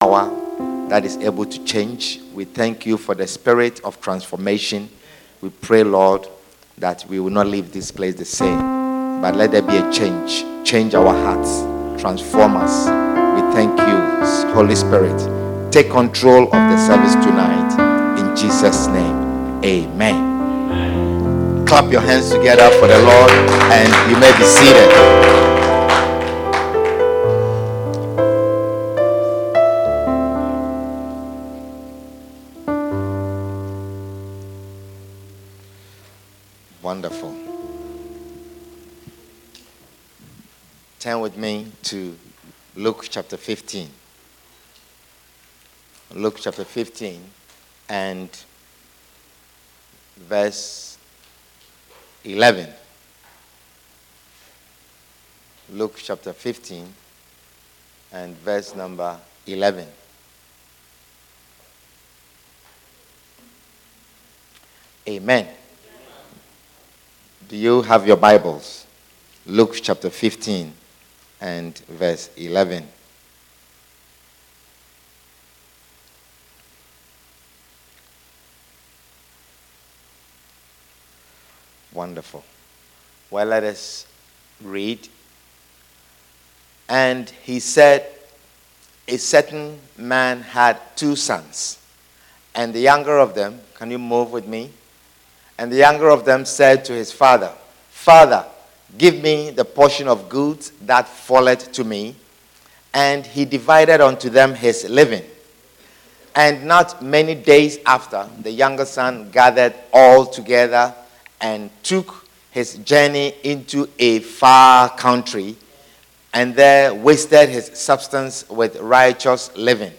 Power that is able to change. We thank you for the spirit of transformation. We pray, Lord, that we will not leave this place the same, but let there be a change. Change our hearts, transform us. We thank you, Holy Spirit. Take control of the service tonight. In Jesus' name, amen. Clap your hands together for the Lord, and you may be seated. Wonderful. Turn with me to Luke chapter 15. Luke chapter 15 and verse 11. Luke chapter 15 and verse number 11. Amen. Do you have your Bibles? Luke chapter 15 and verse 11. Wonderful. Well, let us read. And he said, A certain man had two sons, and the younger of them, can you move with me? And the younger of them said to his father, Father, give me the portion of goods that falleth to me. And he divided unto them his living. And not many days after, the younger son gathered all together and took his journey into a far country, and there wasted his substance with righteous living.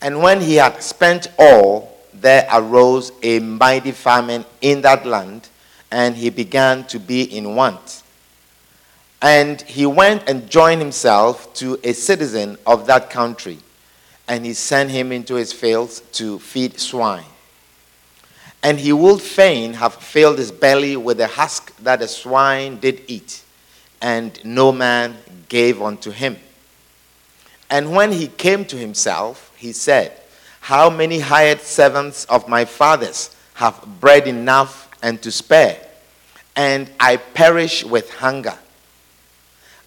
And when he had spent all, there arose a mighty famine in that land, and he began to be in want. And he went and joined himself to a citizen of that country, and he sent him into his fields to feed swine. And he would fain have filled his belly with the husk that the swine did eat, and no man gave unto him. And when he came to himself, he said, How many hired servants of my father's have bread enough and to spare, and I perish with hunger?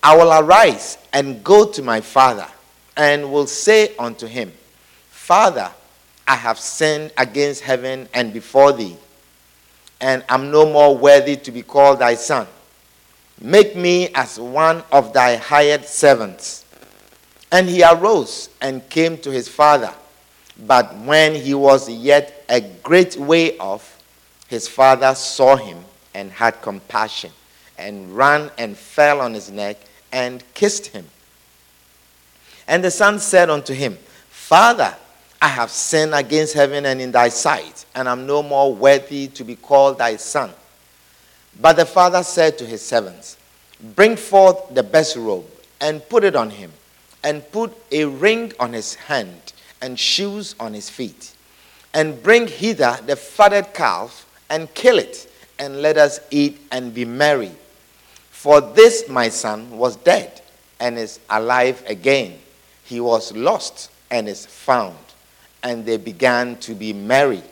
I will arise and go to my father, and will say unto him, Father, I have sinned against heaven and before thee, and am no more worthy to be called thy son. Make me as one of thy hired servants. And he arose and came to his father. But when he was yet a great way off, his father saw him and had compassion, and ran and fell on his neck and kissed him. And the son said unto him, Father, I have sinned against heaven and in thy sight, and am no more worthy to be called thy son. But the father said to his servants, Bring forth the best robe, and put it on him, and put a ring on his hand, and shoes on his feet. And bring hither the fatted calf, and kill it, and let us eat and be merry. For this my son was dead, and is alive again. He was lost, and is found. And they began to be merry.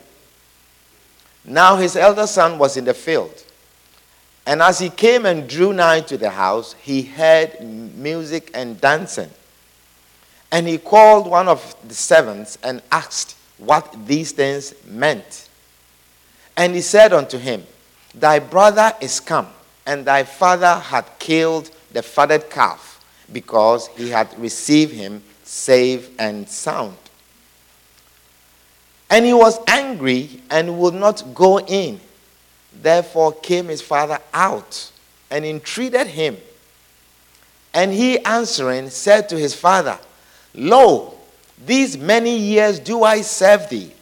Now his elder son was in the field. And as he came and drew nigh to the house, he heard music and dancing. And he called one of the servants and asked what these things meant. And he said unto him, Thy brother is come, and thy father had killed the fatted calf, because he had received him safe and sound. And he was angry and would not go in. Therefore came his father out and entreated him. And he answering said to his father, Lo, these many years do I serve thee,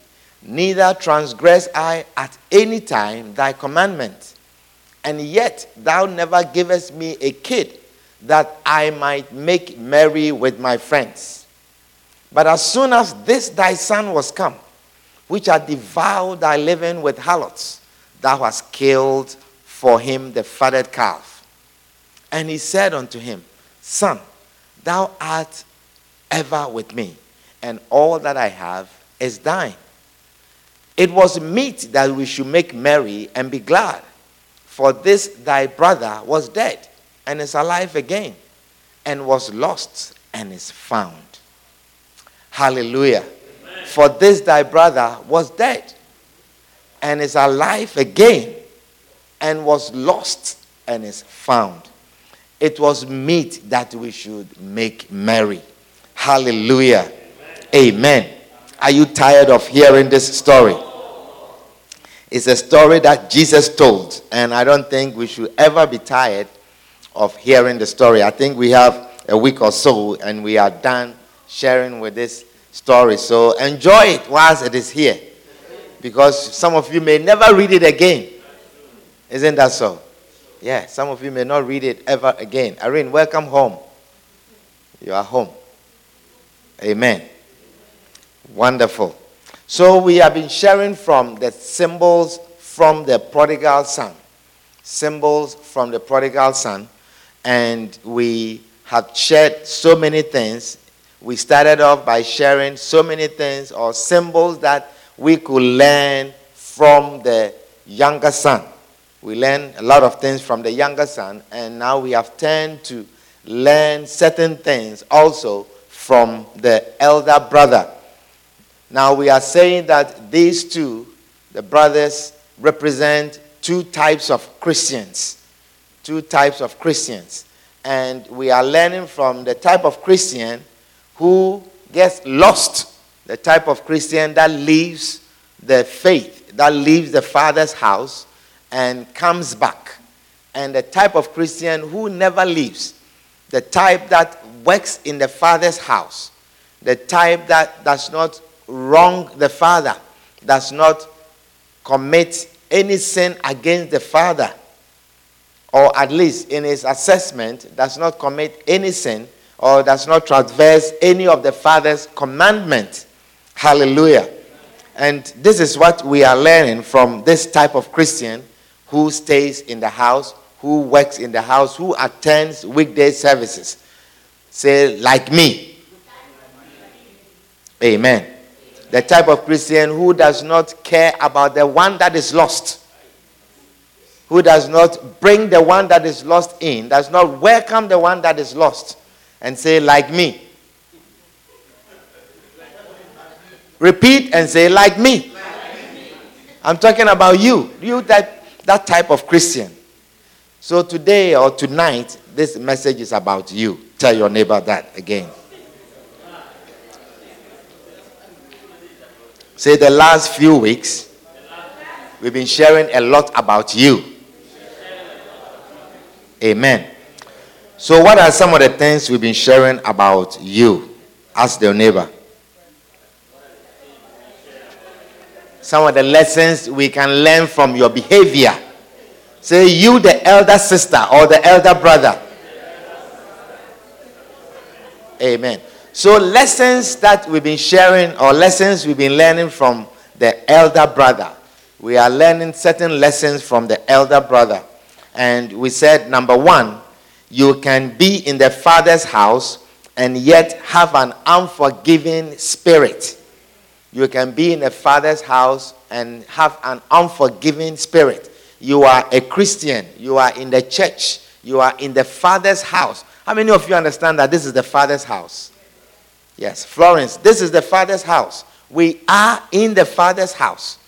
neither transgress I at any time thy commandment. And yet thou never givest me a kid that I might make merry with my friends. But as soon as this thy son was come, which had devoured thy living with harlots, thou hast killed for him the fatted calf. And he said unto him, Son, thou art ever with me, and all that I have is thine. It was meet that we should make merry and be glad, for this thy brother was dead and is alive again, and was lost and is found. Hallelujah. Amen. For this thy brother was dead and is alive again, and was lost and is found. It was meet that we should make merry. Hallelujah. Amen. Are you tired of hearing this story? It's a story that Jesus told, and I don't think we should ever be tired of hearing the story. I think we have a week or so, and we are done sharing with this story. So enjoy it whilst it is here, because some of you may never read it again. Isn't that so? Yeah, some of you may not read it ever again. Irene, welcome home. You are home. Amen. Wonderful. So we have been sharing from the symbols from the prodigal son. Symbols from the prodigal son. And we have shared so many things. We started off by sharing so many things or symbols that we could learn from the younger son. We learned a lot of things from the younger son, and now we have turned to learn certain things also from the elder brother. Now we are saying that these two, the brothers, represent two types of Christians. Two types of Christians. And we are learning from the type of Christian who gets lost, the type of Christian that leaves the faith, that leaves the Father's house and comes back. And the type of Christian who never leaves, the type that works in the Father's house, the type that does not wrong the Father, does not commit any sin against the Father, or at least in his assessment, does not commit any sin or does not transgress any of the Father's commandment. Hallelujah. And this is what we are learning from this type of Christian who stays in the house, who works in the house, who attends weekday services. Say, like me. Amen. The type of Christian who does not care about the one that is lost, who does not bring the one that is lost in, does not welcome the one that is lost, and say, like me. Repeat and say, like me. I'm talking about you. You that that type of Christian. So today or tonight, this message is about you. Tell your neighbor that again. Say the last few weeks, we've been sharing a lot about you. Amen. So, what are some of the things we've been sharing about you? Ask your neighbor. some of the lessons we can learn from your behavior. Say, you, the elder sister or the elder brother. Amen. So, lessons that we've been sharing or lessons we've been learning from the elder brother. We are learning certain lessons from the elder brother. And we said, number one, you can be in the father's house and yet have an unforgiving spirit. You can be in the father's house and have an unforgiving spirit. You are a Christian. You are in the church. You are in the father's house. How many of you understand that this is the father's house? Yes, Florence, this is the father's house. We are in the father's house.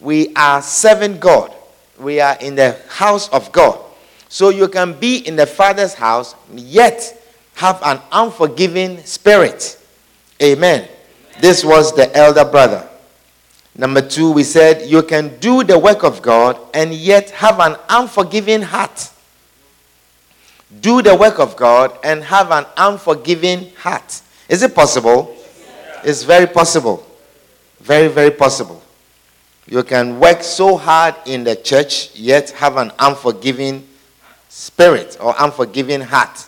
We are serving God. We are in the house of God. So you can be in the father's house, yet have an unforgiving spirit. Amen. This was the elder brother. Number two, we said you can do the work of God and yet have an unforgiving heart. do the work of God, and have an unforgiving heart. Is it possible? It's very possible. Very, very possible. You can work so hard in the church, yet have an unforgiving spirit or unforgiving heart.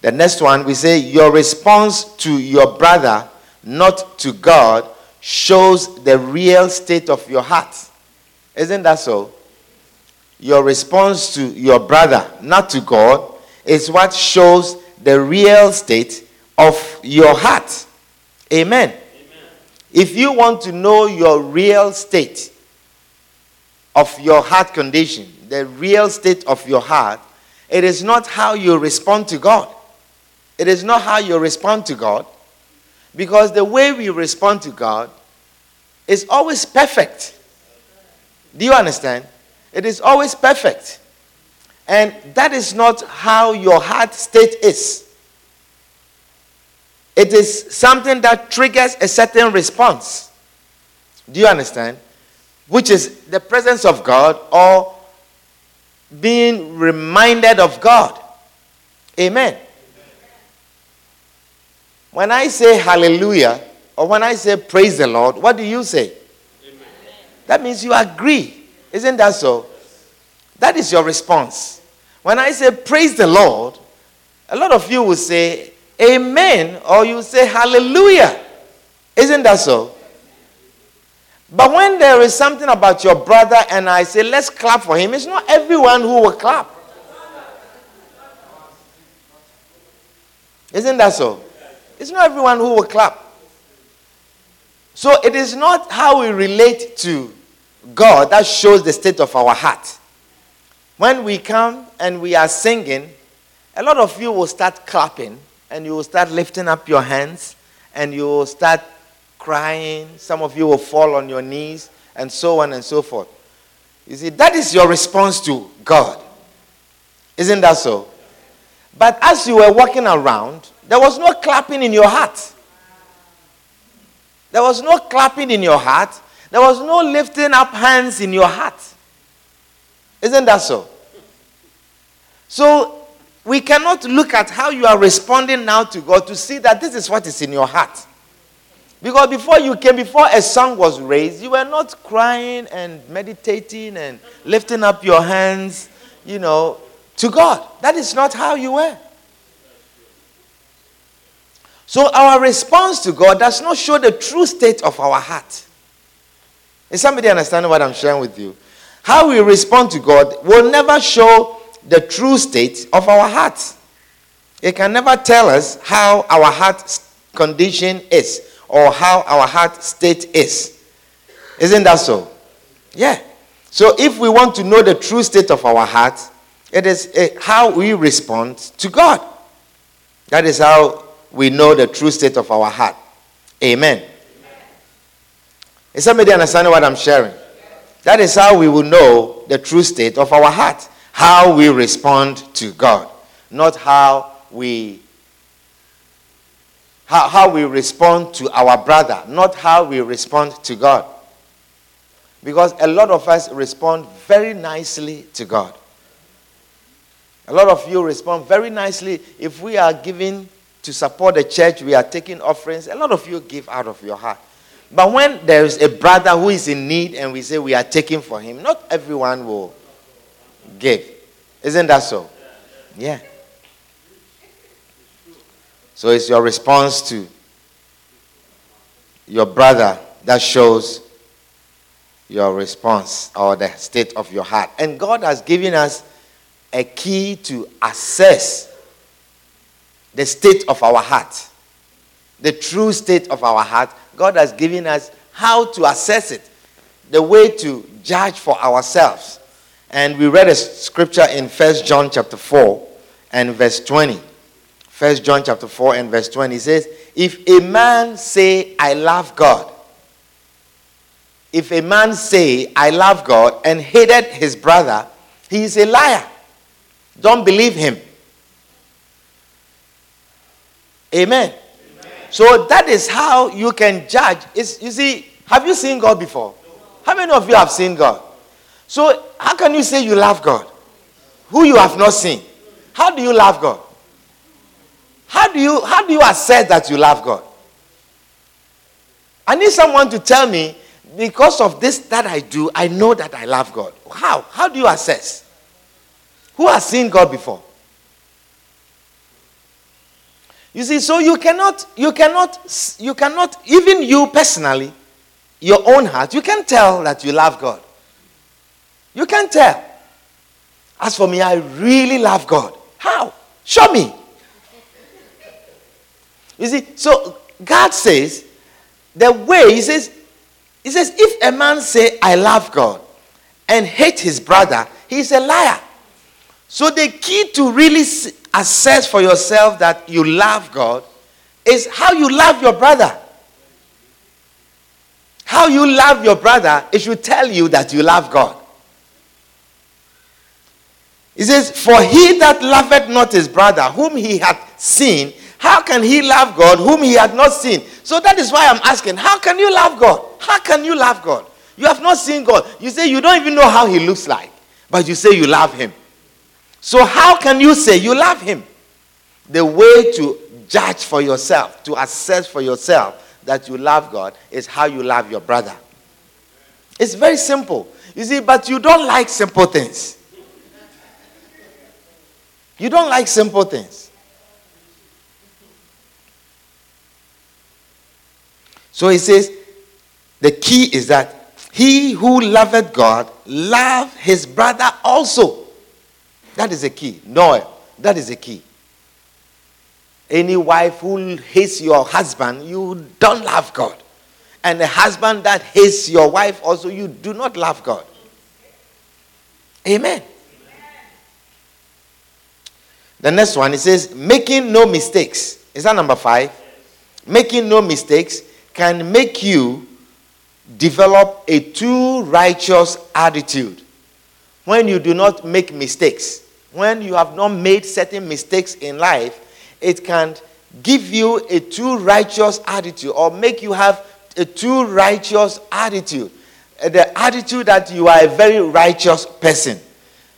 The next one, we say, Your response to your brother, not to God, shows the real state of your heart. Isn't that so? Your response to your brother, not to God, is what shows the real state of your heart. Amen. Amen. If you want to know your real state of your heart condition, the real state of your heart, it is not how you respond to God. It is not how you respond to God. Because the way we respond to God is always perfect. Do you understand? It is always perfect. And that is not how your heart state is. It is something that triggers a certain response. Do you understand? Which is the presence of God or being reminded of God. Amen. When I say hallelujah or when I say praise the Lord, what do you say? Amen. That means you agree. Isn't that so? That is your response. When I say praise the Lord, a lot of you will say amen or you say hallelujah. Isn't that so? But when there is something about your brother and I say let's clap for him, it's not everyone who will clap. Isn't that so? It's not everyone who will clap. So it is not how we relate to God that shows the state of our heart. When we come and we are singing, a lot of you will start clapping and you will start lifting up your hands and you will start crying. Some of you will fall on your knees and so on and so forth. You see, that is your response to God. Isn't that so? But as you were walking around, there was no clapping in your heart. There was no clapping in your heart. There was no lifting up hands in your heart. Isn't that so? So, we cannot look at how you are responding now to God to see that this is what is in your heart. Because before you came, before a song was raised, you were not crying and meditating and lifting up your hands, you know, to God. That is not how you were. So our response to God does not show the true state of our heart. Is somebody understanding what I'm sharing with you? How we respond to God will never show the true state of our heart. It can never tell us how our heart condition is or how our heart state is. Isn't that so? Yeah. So if we want to know the true state of our heart, it is eh, how we respond to God. That is how we know the true state of our heart. Amen. Is somebody understanding what I'm sharing? That is how we will know the true state of our heart. How we respond to God, not how we how, how we respond to our brother, not how we respond to God. Because a lot of us respond very nicely to God. A lot of you respond very nicely if we are giving to support the church, we are taking offerings. A lot of you give out of your heart. But when there is a brother who is in need and we say we are taking for him, not everyone will give. Isn't that so? Yeah. So it's your response to your brother that shows your response or the state of your heart. And God has given us a key to assess the state of our heart, the true state of our heart. God has given us how to assess it, the way to judge for ourselves. And we read a scripture in First John chapter 4 and verse 20. First John chapter 4 and verse 20 says, If a man say, I love God, if a man say, I love God, and hated his brother, he is a liar. Don't believe him. Amen. Amen. So that is how you can judge. It's, you see, have you seen God before? How many of you have seen God? So how can you say you love God? Who you have not seen? How do you love God? How do you how do you assess that you love God? I need someone to tell me because of this that I do, I know that I love God. How? How do you assess? Who has seen God before? You see, so you cannot, you cannot, you cannot, even you personally, your own heart, you can tell that you love God. You can tell. As for me, I really love God. How? Show me. You see, so God says, the way, He says, He says, if a man say, I love God, and hate his brother, he's a liar. So the key to really assess for yourself that you love God is how you love your brother. How you love your brother, it should tell you that you love God. He says, For he that loveth not his brother, whom he hath seen, how can he love God whom he had not seen? So that is why I'm asking, how can you love God? How can you love God? You have not seen God. You say you don't even know how he looks like, but you say you love him. So, how can you say you love him? The way to judge for yourself, to assess for yourself that you love God, is how you love your brother. It's very simple. You see, but you don't like simple things. You don't like simple things. So he says, the key is that he who loveth God love his brother also. That is the key. No, that is the key. Any wife who hates your husband, you don't love God. And a husband that hates your wife, also, you do not love God. Amen. The next one, it says, making no mistakes. Is that number five? Making no mistakes can make you develop a too righteous attitude. When you do not make mistakes, when you have not made certain mistakes in life, it can give you a too righteous attitude or make you have a too righteous attitude. The attitude that you are a very righteous person.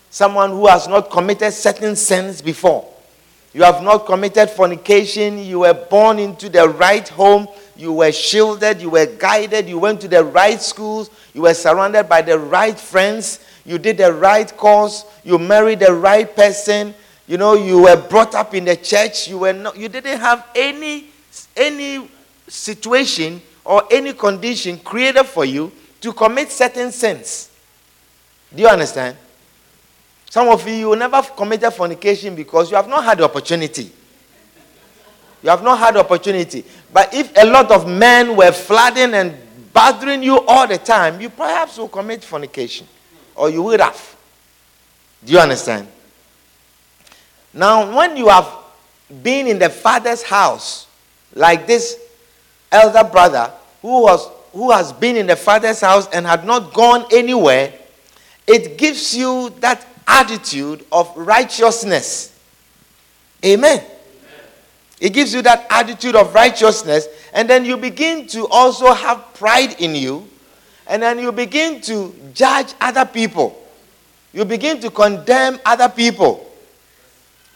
Someone who has not committed certain sins before. You have not committed fornication. You were born into the right home. You were shielded. You were guided. You went to the right schools. You were surrounded by the right friends. You did the right course. You married the right person. You know, you were brought up in the church. You were not, you didn't have any, any situation or any condition created for you to commit certain sins. Do you understand? Some of you, you never committed fornication because you have not had the opportunity. You have not had the opportunity. But if a lot of men were flooding and bothering you all the time, you perhaps will commit fornication. Or you would have. Do you understand? Now, when you have been in the father's house, like this elder brother who, was, who has been in the father's house and had not gone anywhere, it gives you that attitude of righteousness. Amen. It gives you that attitude of righteousness, and then you begin to also have pride in you, and then you begin to judge other people. You begin to condemn other people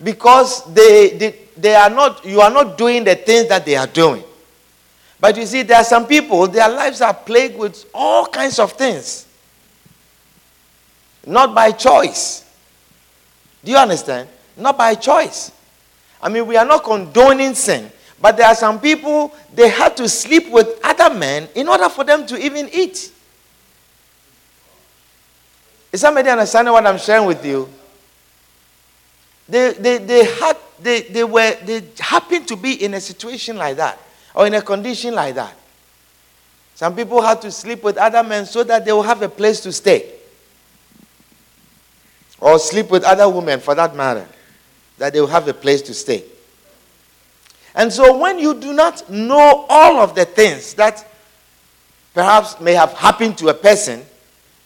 because they, they, they are not, you are not doing the things that they are doing. But you see, there are some people, their lives are plagued with all kinds of things. Not by choice. Do you understand? Not by choice. I mean, we are not condoning sin, but there are some people, they had to sleep with other men in order for them to even eat. Is somebody understanding what I'm sharing with you? They, they, they, had, they, they, were, they happened to be in a situation like that or in a condition like that. Some people had to sleep with other men so that they will have a place to stay or sleep with other women for that matter, that they will have a place to stay. And so when you do not know all of the things that perhaps may have happened to a person,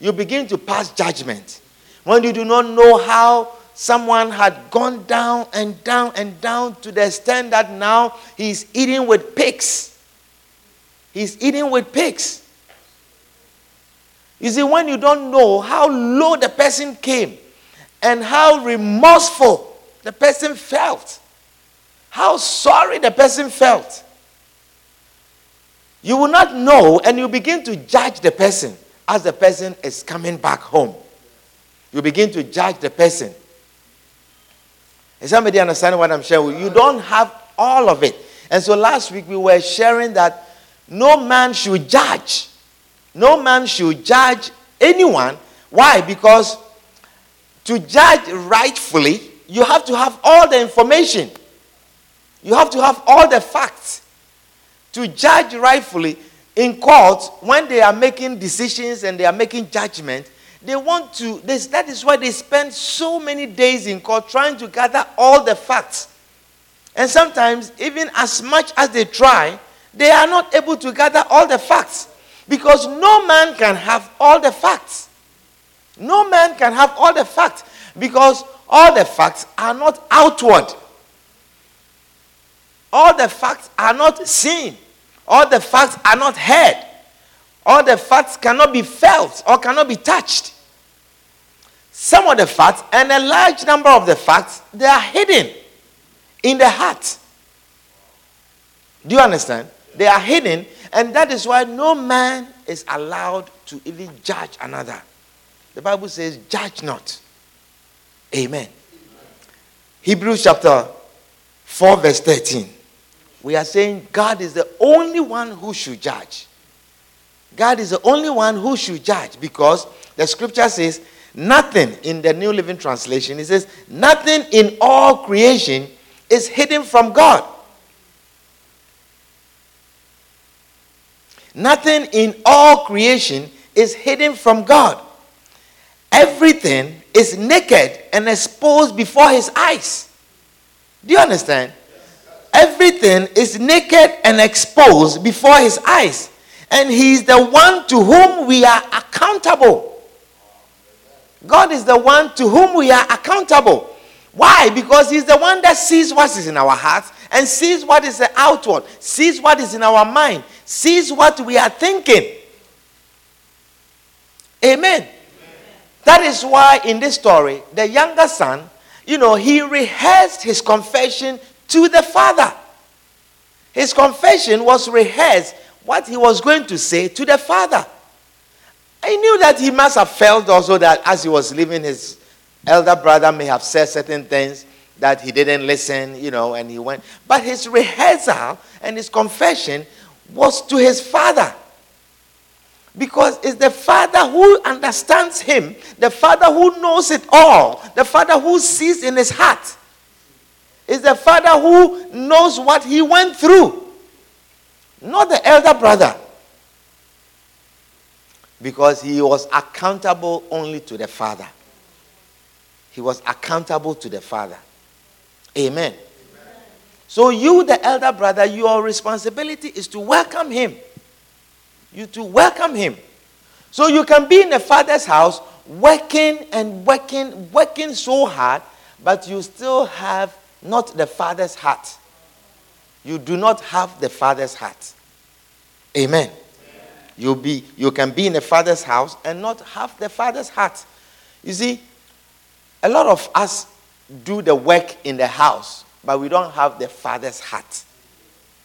you begin to pass judgment. When you do not know how someone had gone down and down and down to the extent that now he's eating with pigs. He's eating with pigs. You see, when you don't know how low the person came, and how remorseful the person felt, how sorry the person felt. You will not know, and you begin to judge the person as the person is coming back home. You begin to judge the person. Is somebody understanding what I'm sharing? You don't have all of it. And so last week we were sharing that no man should judge. No man should judge anyone. Why? Because to judge rightfully, you have to have all the information. You have to have all the facts. To judge rightfully in court, when they are making decisions and they are making judgment, they want to, this, that is why they spend so many days in court trying to gather all the facts. And sometimes, even as much as they try, they are not able to gather all the facts. Because no man can have all the facts. No man can have all the facts. Because all the facts are not outward. All the facts are not seen. All the facts are not heard. All the facts cannot be felt or cannot be touched. Some of the facts and a large number of the facts, they are hidden in the heart. Do you understand? They are hidden, and that is why no man is allowed to even judge another. The Bible says, Judge not. Amen. Hebrews chapter 4, verse 13. We are saying God is the only one who should judge. God is the only one who should judge because the scripture says, Nothing in the New Living Translation, it says, Nothing in all creation is hidden from God. Nothing in all creation is hidden from God. Everything is naked and exposed before his eyes. Do you understand? Everything is naked and exposed before his eyes. And he is the one to whom we are accountable. God is the one to whom we are accountable. Why? Because he's the one that sees what is in our hearts and sees what is the outward, sees what is in our mind, sees what we are thinking. Amen. Amen. That is why in this story, the younger son, you know, he rehearsed his confession to the father. His confession was rehearsed what he was going to say to the father. I knew that he must have felt also that as he was leaving, his elder brother may have said certain things that he didn't listen, you know, and he went. But his rehearsal and his confession was to his father. Because it's the father who understands him, the father who knows it all, the father who sees in his heart. It's the father who knows what he went through, not the elder brother. Because he was accountable only to the father. He was accountable to the father. Amen. Amen. So, you, the elder brother, your responsibility is to welcome him. You to welcome him. So, you can be in the father's house working and working, working so hard, but you still have not the father's heart. You do not have the father's heart. Amen. You'll be, you can be in the father's house and not have the father's heart. You see, a lot of us do the work in the house, but we don't have the father's heart.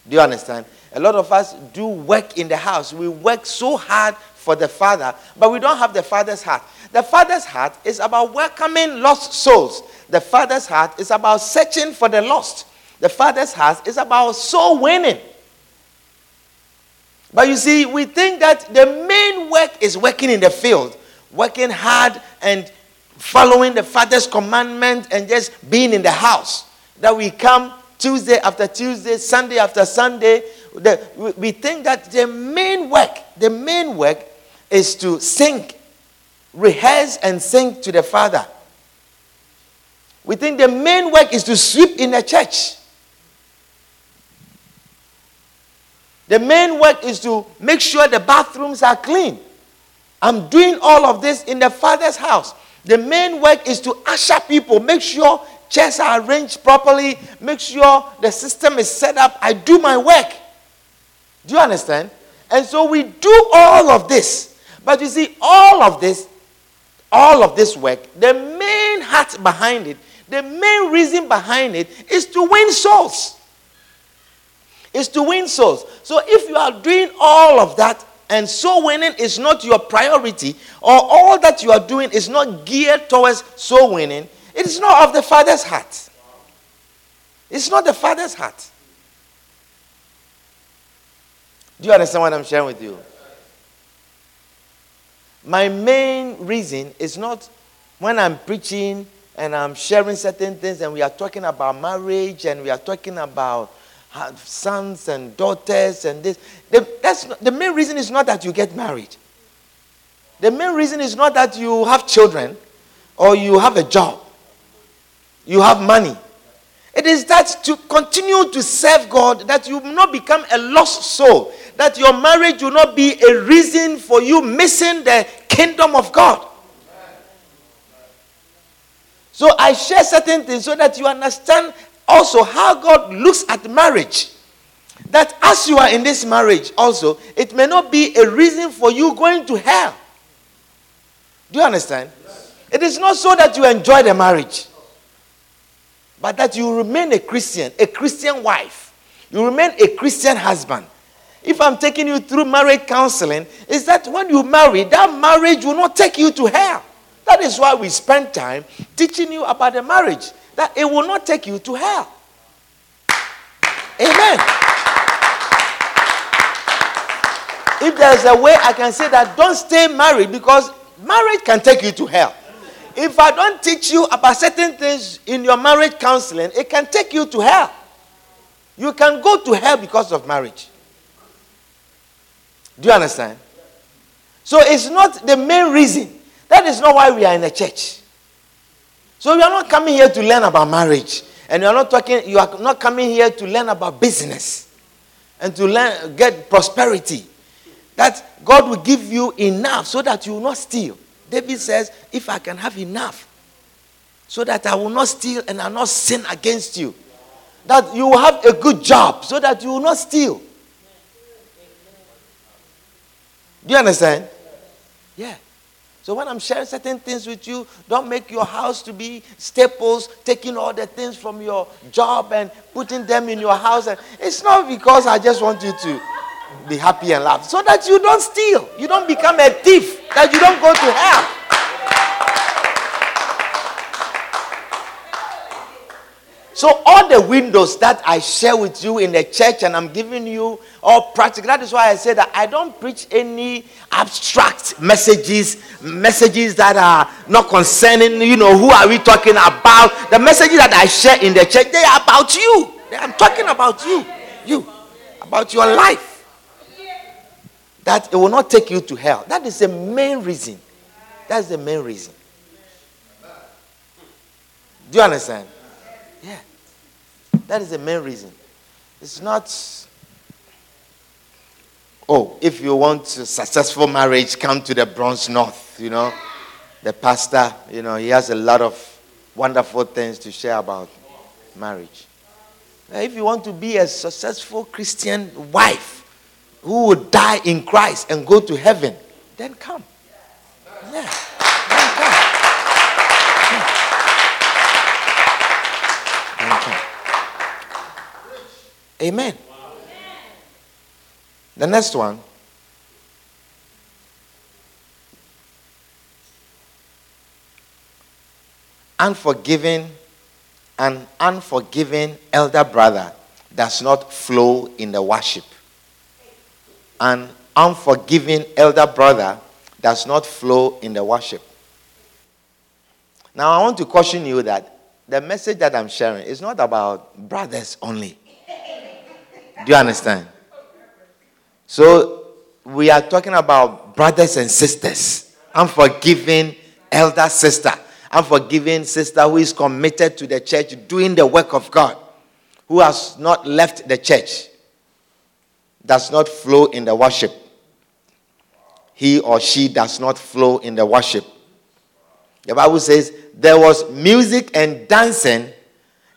Do you understand? A lot of us do work in the house. We work so hard for the father, but we don't have the father's heart. The father's heart is about welcoming lost souls. The father's heart is about searching for the lost. The father's heart is about soul winning. But you see, we think that the main work is working in the field, working hard and following the Father's commandment and just being in the house. That we come Tuesday after Tuesday, Sunday after Sunday. The, we think that the main work, the main work is to sing, rehearse, and sing to the Father. We think the main work is to sweep in the church. The main work is to make sure the bathrooms are clean. I'm doing all of this in the Father's house. The main work is to usher people, make sure chairs are arranged properly, make sure the system is set up. I do my work. Do you understand? And so we do all of this. But you see, all of this, all of this work, the main heart behind it The main reason behind it is to win souls. Is to win souls. So if you are doing all of that and soul winning is not your priority, or all that you are doing is not geared towards soul winning, it is not of the Father's heart. It's not the Father's heart. Do you understand what I'm sharing with you? My main reason is not when I'm preaching and I'm sharing certain things and we are talking about marriage and we are talking about sons and daughters and this. The, that's not, the main reason is not that you get married. The main reason is not that you have children or you have a job, you have money. It is that to continue to serve God, that you will not become a lost soul, that your marriage will not be a reason for you missing the kingdom of God. So I share certain things so that you understand also how God looks at marriage. That as you are in this marriage, also, it may not be a reason for you going to hell. Do you understand? It is not so that you enjoy the marriage, but that you remain a Christian, a Christian wife. You remain a Christian husband. If I'm taking you through marriage counseling, is that when you marry, that marriage will not take you to hell. That is why we spend time teaching you about the marriage that it will not take you to hell. Amen. If there's a way I can say that, don't stay married because marriage can take you to hell. If I don't teach you about certain things in your marriage counseling, it can take you to hell. You can go to hell because of marriage. Do you understand? So it's not the main reason. That is not why we are in a church. So you are not coming here to learn about marriage. And you are not talking, you are not coming here to learn about business and to learn get prosperity. That God will give you enough so that you will not steal. David says, If I can have enough, so that I will not steal and I will not sin against you. That you will have a good job so that you will not steal. Do you understand? Yeah. So when I'm sharing certain things with you, don't make your house to be staples, taking all the things from your job and putting them in your house. And it's not because I just want you to be happy and laugh. So that you don't steal. You don't become a thief. That you don't go to hell. So all the windows that I share with you in the church and I'm giving you all practical. That is why I say that I don't preach any abstract messages, messages that are not concerning, you know, who are we talking about? The messages that I share in the church, they are about you. I'm talking about you. You. About your life. That it will not take you to hell. That is the main reason. That's the main reason. Do you understand? Yeah. That is the main reason. It's not, oh, if you want a successful marriage, come to the Bronx North, you know. The pastor, you know, he has a lot of wonderful things to share about marriage. If you want to be a successful Christian wife who would die in Christ and go to heaven, then come. Yeah. Amen. The next one. Unforgiving, an unforgiving elder brother does not flow in the worship. An unforgiving elder brother does not flow in the worship. Now, I want to caution you that the message that I'm sharing is not about brothers only. Do you understand? So we are talking about brothers and sisters. I'm elder sister. I'm sister who is committed to the church, doing the work of God, who has not left the church, does not flow in the worship. He or she does not flow in the worship. The Bible says there was music and dancing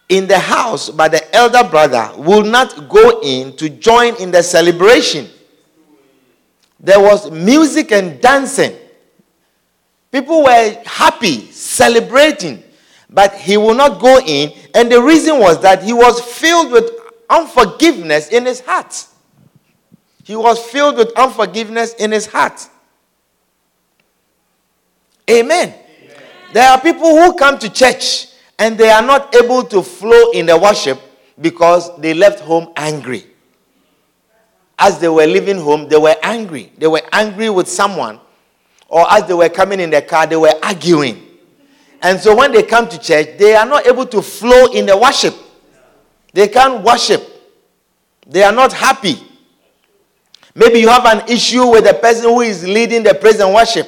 in the house, but the elder brother will not go in to join in the celebration. There was music and dancing. People were happy, celebrating, but he will not go in. And the reason was that he was filled with unforgiveness in his heart. He was filled with unforgiveness in his heart. Amen. Amen. There are people who come to church and they are not able to flow in the worship because they left home angry. As they were leaving home, they were angry. They were angry with someone, or as they were coming in the car, they were arguing. And so when they come to church, they are not able to flow in the worship. They can't worship. They are not happy. Maybe you have an issue with the person who is leading the praise and worship.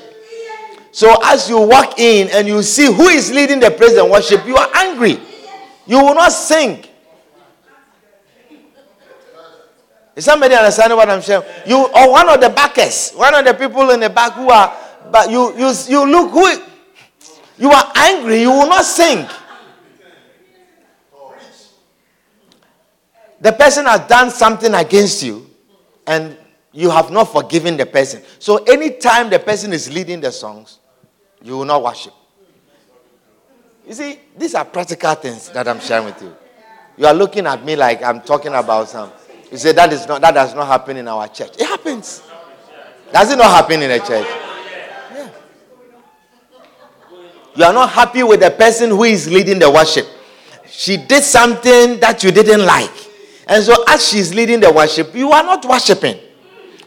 So as you walk in and you see who is leading the praise and worship, you are angry. You will not sing. Is somebody understanding what I'm saying? You or one of the backers, one of the people in the back who are, but you you you look who you are angry. You will not sing. The person has done something against you, and you have not forgiven the person. So anytime the person is leading the songs, you will not worship. You see, these are practical things that I'm sharing with you. You are looking at me like I'm talking about some. You say that is not that does not happen in our church. It happens. Does it not happen in a church? You are not happy with the person who is leading the worship. She did something that you didn't like. And so as she's leading the worship, you are not worshiping.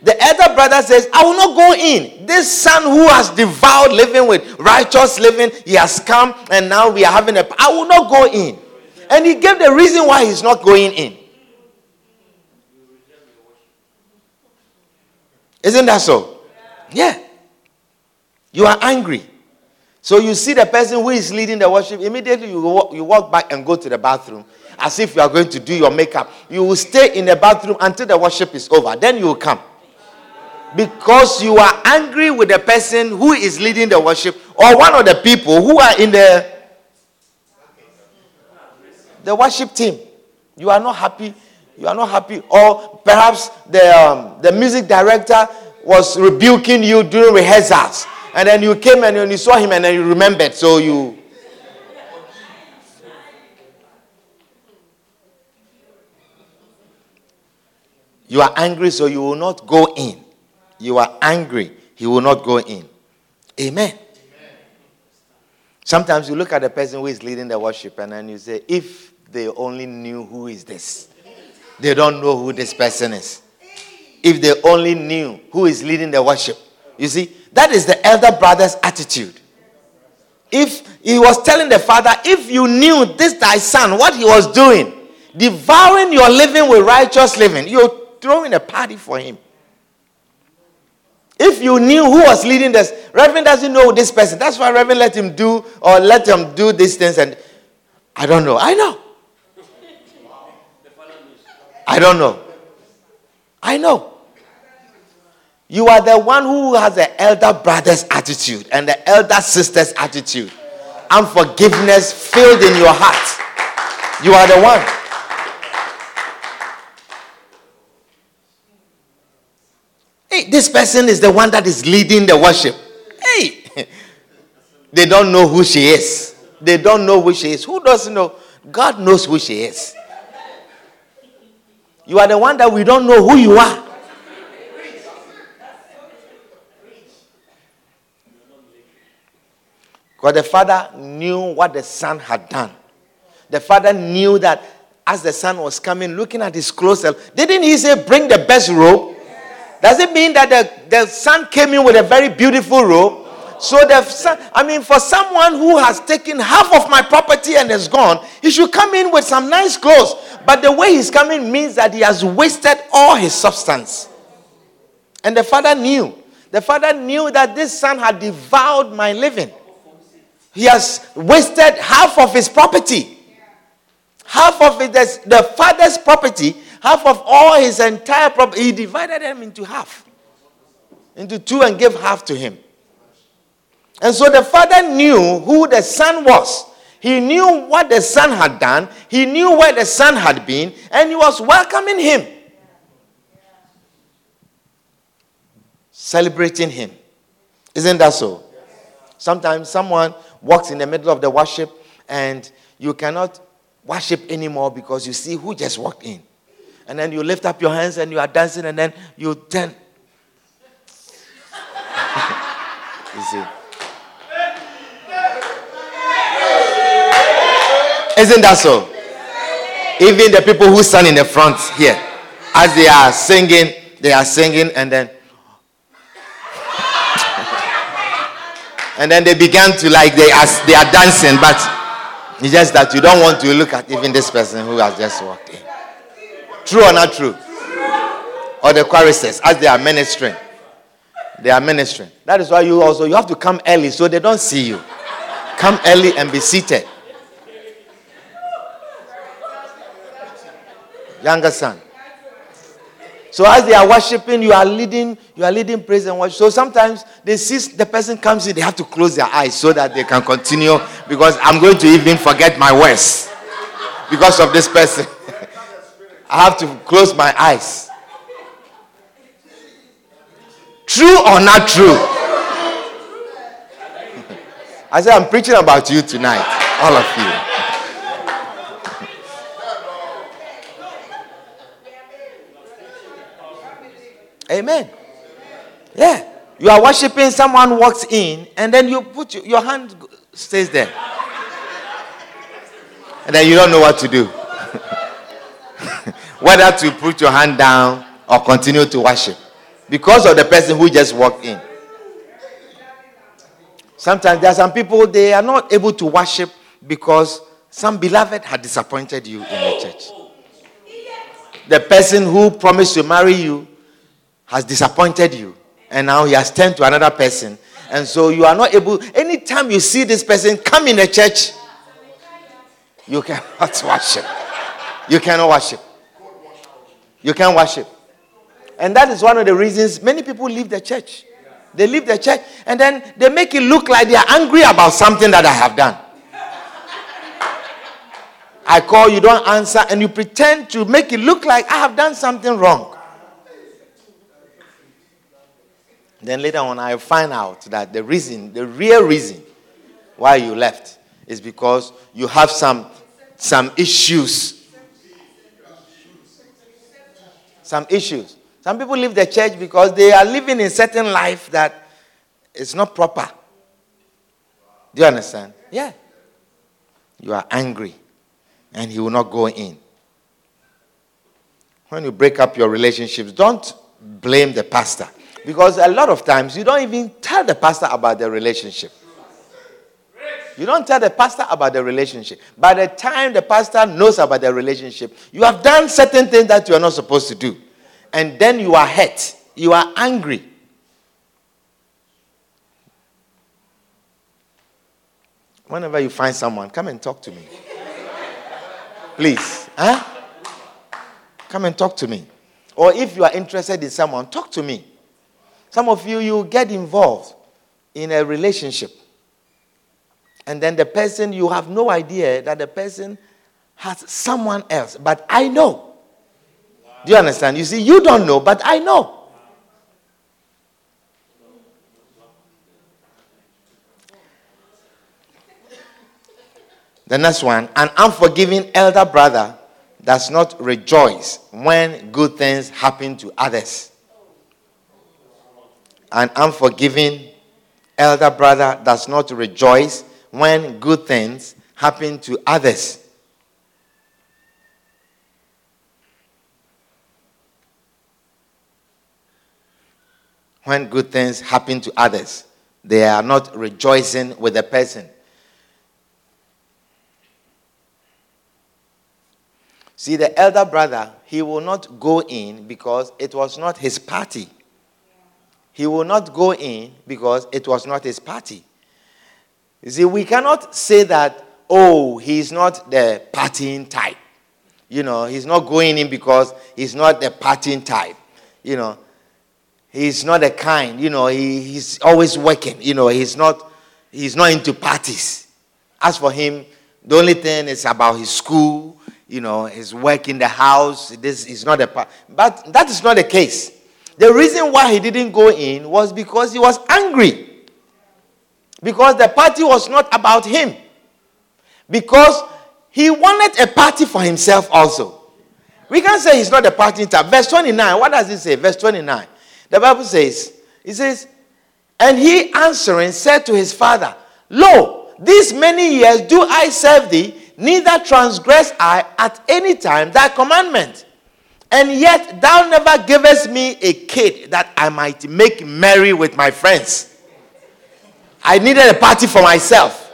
The elder brother says, I will not go in. This son who has devoured living with righteous living, he has come and now we are having a. I will not go in. And he gave the reason why he's not going in. Isn't that so? Yeah. You are angry. So you see the person who is leading the worship, immediately you walk, you walk back and go to the bathroom as if you are going to do your makeup. You will stay in the bathroom until the worship is over. Then you will come because you are angry with the person who is leading the worship or one of the people who are in the the worship team. You are not happy you are not happy. Or perhaps the um, the music director was rebuking you during rehearsals. And then you came and you saw him and then you remembered. So you you are angry so you will not go in you are angry, he will not go in. Amen. Amen. Sometimes you look at the person who is leading the worship and then you say, if they only knew who is this, they don't know who this person is. If they only knew who is leading the worship. You see, that is the elder brother's attitude. If he was telling the father, if you knew this thy son, what he was doing, devouring your living with righteous living, you're throwing a party for him. If you knew who was leading this, Reverend doesn't know this person. That's why Reverend let him do or let him do these things. And I don't know. I know. I don't know. I know. You are the one who has the elder brother's attitude and the elder sister's attitude. Unforgiveness filled in your heart. You are the one. Hey, this person is the one that is leading the worship. Hey, they don't know who she is. They don't know who she is. Who doesn't know? God knows who she is. You are the one that we don't know who you are. Because the father knew what the son had done. The father knew that as the son was coming, looking at his clothes, didn't he say, Bring the best robe? Does it mean that the, the son came in with a very beautiful robe? So the son, I mean, for someone who has taken half of my property and is gone, he should come in with some nice clothes. But the way he's coming means that he has wasted all his substance. And the father knew. The father knew that this son had devoured my living. He has wasted half of his property. Half of it, the father's property half of all his entire property, he divided them into half, into two, and gave half to him. And so the father knew who the son was. He knew what the son had done, he knew where the son had been, and he was welcoming him, celebrating him. Isn't that so? Sometimes someone walks in the middle of the worship and you cannot worship anymore because you see who just walked in. And then you lift up your hands and you are dancing, and then you turn. you see. Isn't that so? Even the people who stand in the front here, as they are singing, they are singing, and then and then they began to like they are they are dancing, but it's just that you don't want to look at even this person who has just walked in. True or not true? Or the choristers as they are ministering. They are ministering. That is why you also you have to come early so they don't see you. Come early and be seated. Younger son. So as they are worshiping, you are leading, you are leading praise and worship. So sometimes they see the person comes in, they have to close their eyes so that they can continue because I'm going to even forget my words because of this person. I have to close my eyes. True or not true? I said, I'm preaching about you tonight, all of you. Amen. Yeah. You are worshiping, someone walks in, and then you put your, your hand stays there. And then you don't know what to do. Whether to put your hand down or continue to worship. Because of the person who just walked in. Sometimes there are some people, they are not able to worship because some beloved had disappointed you in the church. The person who promised to marry you has disappointed you and now he has turned to another person and so you are not able anytime you see this person come in the church you cannot worship you cannot worship you can't worship. And that is one of the reasons many people leave the church. They leave the church and then they make it look like they are angry about something that i have done. I call you don't answer and you pretend to make it look like i have done something wrong. Then later on, I find out that the reason, the real reason why you left is because you have some, some issues. Some issues. Some people leave the church because they are living in certain life that is not proper. Do you understand? Yeah. You are angry and he will not go in. When you break up your relationships, don't blame the pastor. Because a lot of times you don't even tell the pastor about the relationship. You don't tell the pastor about the relationship. By the time the pastor knows about the relationship, you have done certain things that you are not supposed to do. And then you are hurt. You are angry. Whenever you find someone, come and talk to me. Please. Huh? Come and talk to me. Or if you are interested in someone, talk to me. Some of you, you get involved in a relationship. And then the person, you have no idea that the person has someone else. But I know. Do you understand? You see, you don't know, but I know. The next one an unforgiving elder brother does not rejoice when good things happen to others an unforgiving elder brother does not rejoice when good things happen to others. When good things happen to others, they are not rejoicing with the person. See, the elder brother, he will not go in because it was not his party. He will not go in because it was not his party. You see, we cannot say that, oh, he's not the partying type. You know, he's not going in because he's not the partying type. You know, he's not the kind, you know, he, he's always working. You know, he's not, he's not into parties. As for him, the only thing is about his school, you know, his work in the house. This is not a part. But that is not the case. The reason why he didn't go in was because he was angry. Because the party was not about him. Because he wanted a party for himself also. We can say he's not a party type. Verse 29, what does it say? Verse 29. The Bible says, it says, and he answering said to his father, Lo, these many years do I serve thee, neither transgress I at any time thy commandment. And yet thou never givest me a kid that I might make merry with my friends. I needed a party for myself.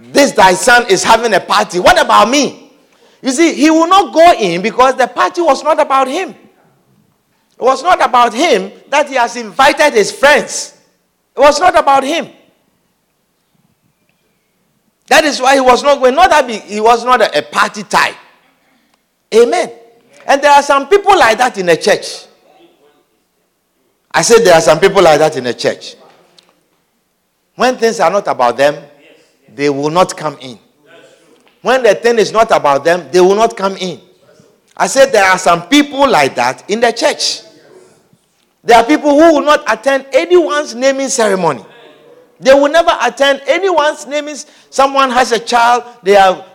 This thy son is having a party. What about me? You see, he will not go in because the party was not about him. It was not about him that he has invited his friends. It was not about him. That is why he was not going. Not that he was not a, party type. Amen. And there are some people like that in the church. I said there are some people like that in the church. When things are not about them, they will not come in. When the thing is not about them, they will not come in. I said there are some people like that in the church. There are people who will not attend anyone's naming ceremony. They will never attend anyone's naming. Someone has a child, they are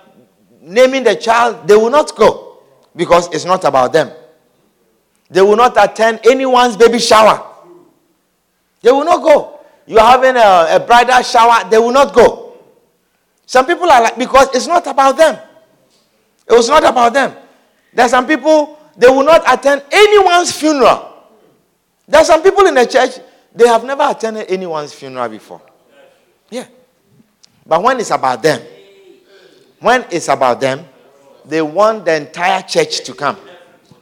naming the child, they will not go because it's not about them. They will not attend anyone's baby shower. They will not go. You're having a, a bridal shower, they will not go. Some people are like, because it's not about them. It was not about them. There are some people, they will not attend anyone's funeral. There are some people in the church, they have never attended anyone's funeral before. Yeah. But when it's about them, when it's about them, they want the entire church to come.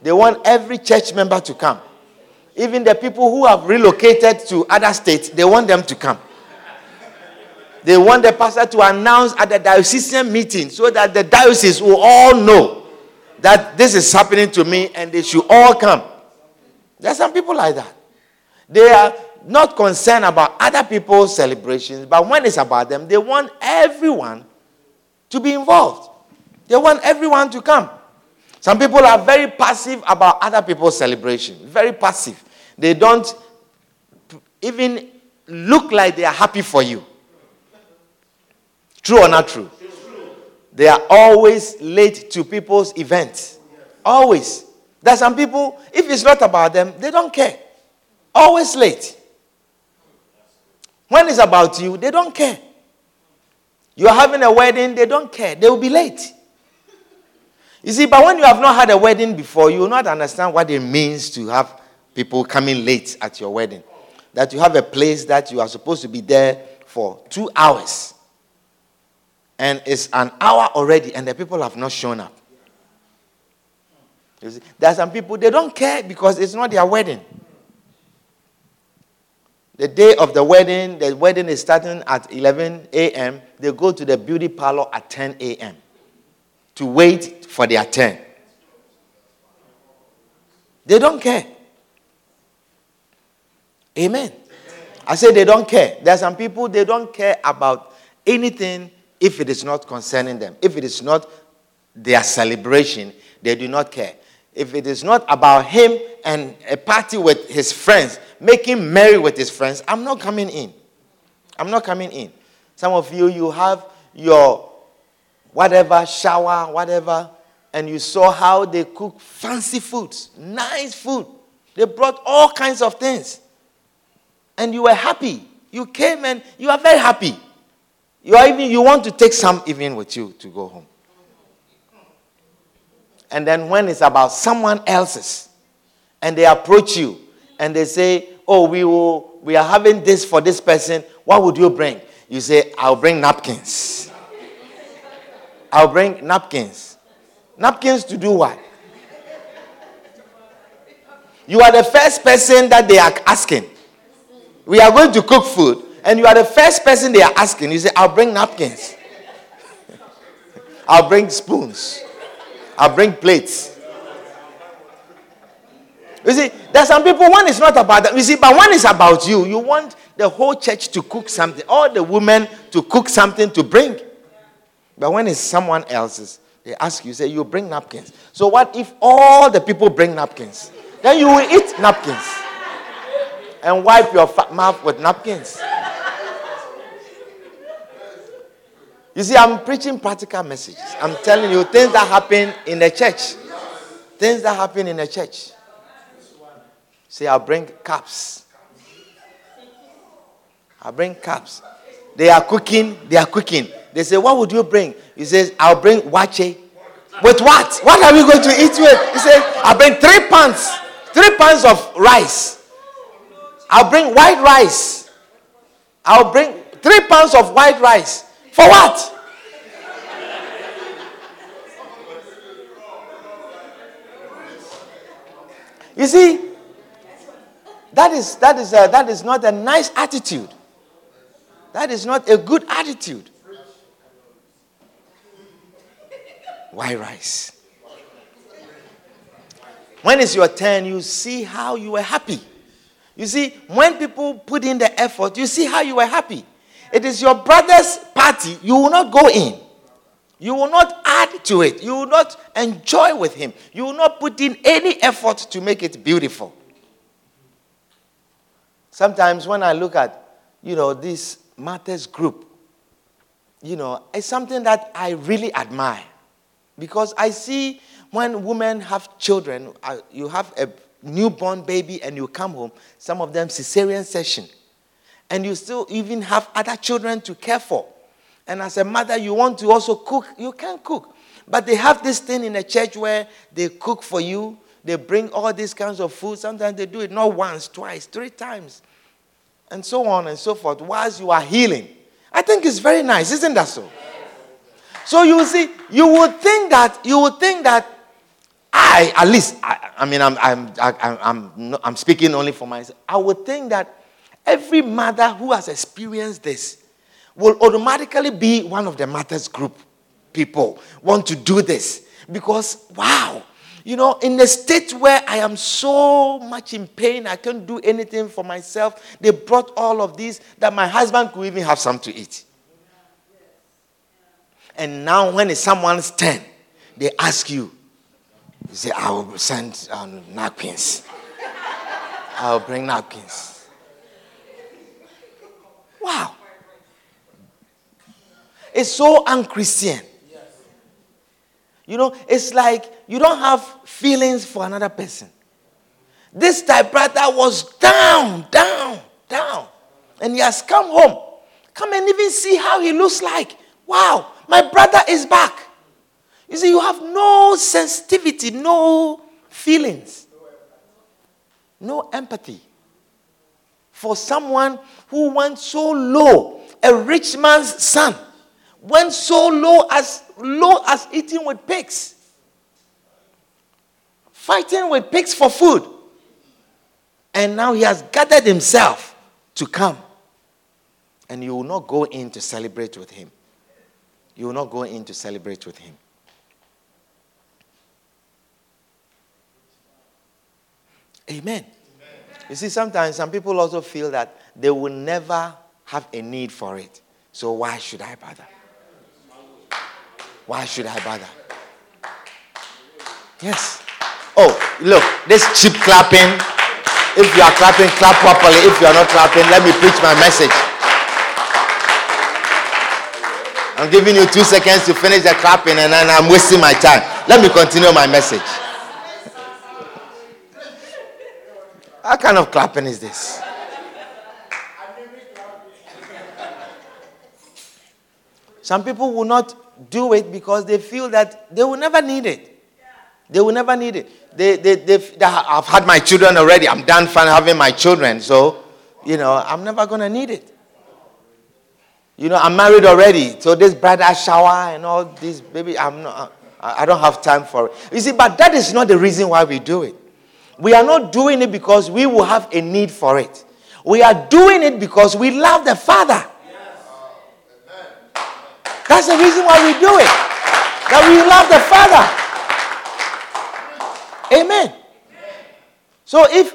They want every church member to come. Even the people who have relocated to other states, they want them to come. They want the pastor to announce at the diocesan meeting so that the diocese will all know that this is happening to me and they should all come. There are some people like that. They are not concerned about other people's celebrations, but when it's about them, they want everyone to be involved. They want everyone to come. Some people are very passive about other people's celebration. Very passive. They don't even look like they are happy for you. True or not true? They are always late to people's events. Always. There are some people, if it's not about them, they don't care. Always late. When it's about you, they don't care. You're having a wedding, they don't care. They will be late. You see, but when you have not had a wedding before, you will not understand what it means to have people coming late at your wedding. That you have a place that you are supposed to be there for two hours. And it's an hour already, and the people have not shown up. See, there are some people, they don't care because it's not their wedding. The day of the wedding, the wedding is starting at 11 a.m. They go to the beauty parlor at 10 a.m. to wait for their turn. They don't care. Amen. I say they don't care. There are some people, they don't care about anything if it is not concerning them. If it is not their celebration, they do not care. If it is not about him and a party with his friends, making merry with his friends, I'm not coming in. I'm not coming in. Some of you, you have your whatever shower, whatever, and you saw how they cook fancy foods, nice food. They brought all kinds of things. And you were happy. You came and you are very happy. You are even you want to take some even with you to go home. And then when it's about someone else's, and they approach you and they say, Oh, we will we are having this for this person. What would you bring? You say, I'll bring napkins. I'll bring napkins. Napkins to do what? You are the first person that they are asking. We are going to cook food, and you are the first person they are asking. You say, I'll bring napkins. I'll bring spoons. I'll bring plates. You see, there's some people, one is not about that, you see, but one is about you, you want the whole church to cook something, all the women to cook something to bring. But when it's someone else's, they ask you, say, you bring napkins. So what if all the people bring napkins? Then you will eat napkins and wipe your mouth with napkins. You see, I'm preaching practical messages. I'm telling you things that happen in the church. Things that happen in the church. See, I'll bring cups. I'll bring cups. They are cooking, they are cooking. They say, What would you bring? He says, I'll bring wache. With what? What are we going to eat with? He says, I'll bring three pounds, three pounds of rice. I'll bring white rice. I'll bring three pounds of white rice. For what? You see, that is, that, is a, that is not a nice attitude. That is not a good attitude. Why rise? When it's your turn, you see how you were happy. You see, when people put in the effort, you see how you were happy. It is your brother's party, you will not go in. You will not add to it. You will not enjoy with him. You will not put in any effort to make it beautiful. Sometimes when I look at, you know, this Martha's group, you know, it's something that I really admire. Because I see when women have children, uh, you have a newborn baby and you come home, some of them cesarean section. And you still even have other children to care for. And as a mother, you want to also cook, you can cook. But they have this thing in the church where they cook for you, they bring all these kinds of food. Sometimes they do it not once, twice, three times, and so on and so forth, whilst you are healing. I think it's very nice, isn't that so? So you see, you would think that you would think that I, at least, I, I mean, I'm, I'm, I'm, I'm, I'm speaking only for myself. I would think that every mother who has experienced this will automatically be one of the Martha's group people want to do this because wow you know in a state where i am so much in pain i can't do anything for myself they brought all of these that my husband could even have some to eat and now when it's someone's turn they ask you you say i will send um, napkins i'll bring napkins wow it's so unchristian you know, it's like you don't have feelings for another person. This typewriter was down, down, down. And he has come home. Come and even see how he looks like. Wow, my brother is back. You see, you have no sensitivity, no feelings, no empathy for someone who went so low, a rich man's son went so low as low as eating with pigs. Fighting with pigs for food. And now he has gathered himself to come. And you will not go in to celebrate with him. You will not go in to celebrate with him. Amen. Amen. You see, sometimes some people also feel that they will never have a need for it. So why should I bother? Why should I bother? Yes. Oh, look, this cheap clapping. If you are clapping, clap properly. If you are not clapping, let me preach my message. I'm giving you two seconds to finish the clapping and then I'm wasting my time. Let me continue my message. What kind of clapping is this? Some people will not do it because they feel that they will never need it. They will never need it. They, they, they, they, I've had my children already. I'm done having my children. So, you know, I'm never going to need it. You know, I'm married already. So this bridal shower and all this, baby, I'm not, I don't have time for it. You see, but that is not the reason why we do it. We are not doing it because we will have a need for it. We are doing it because we love the Father. That's the reason why we do it. That we love the Father. Amen. So if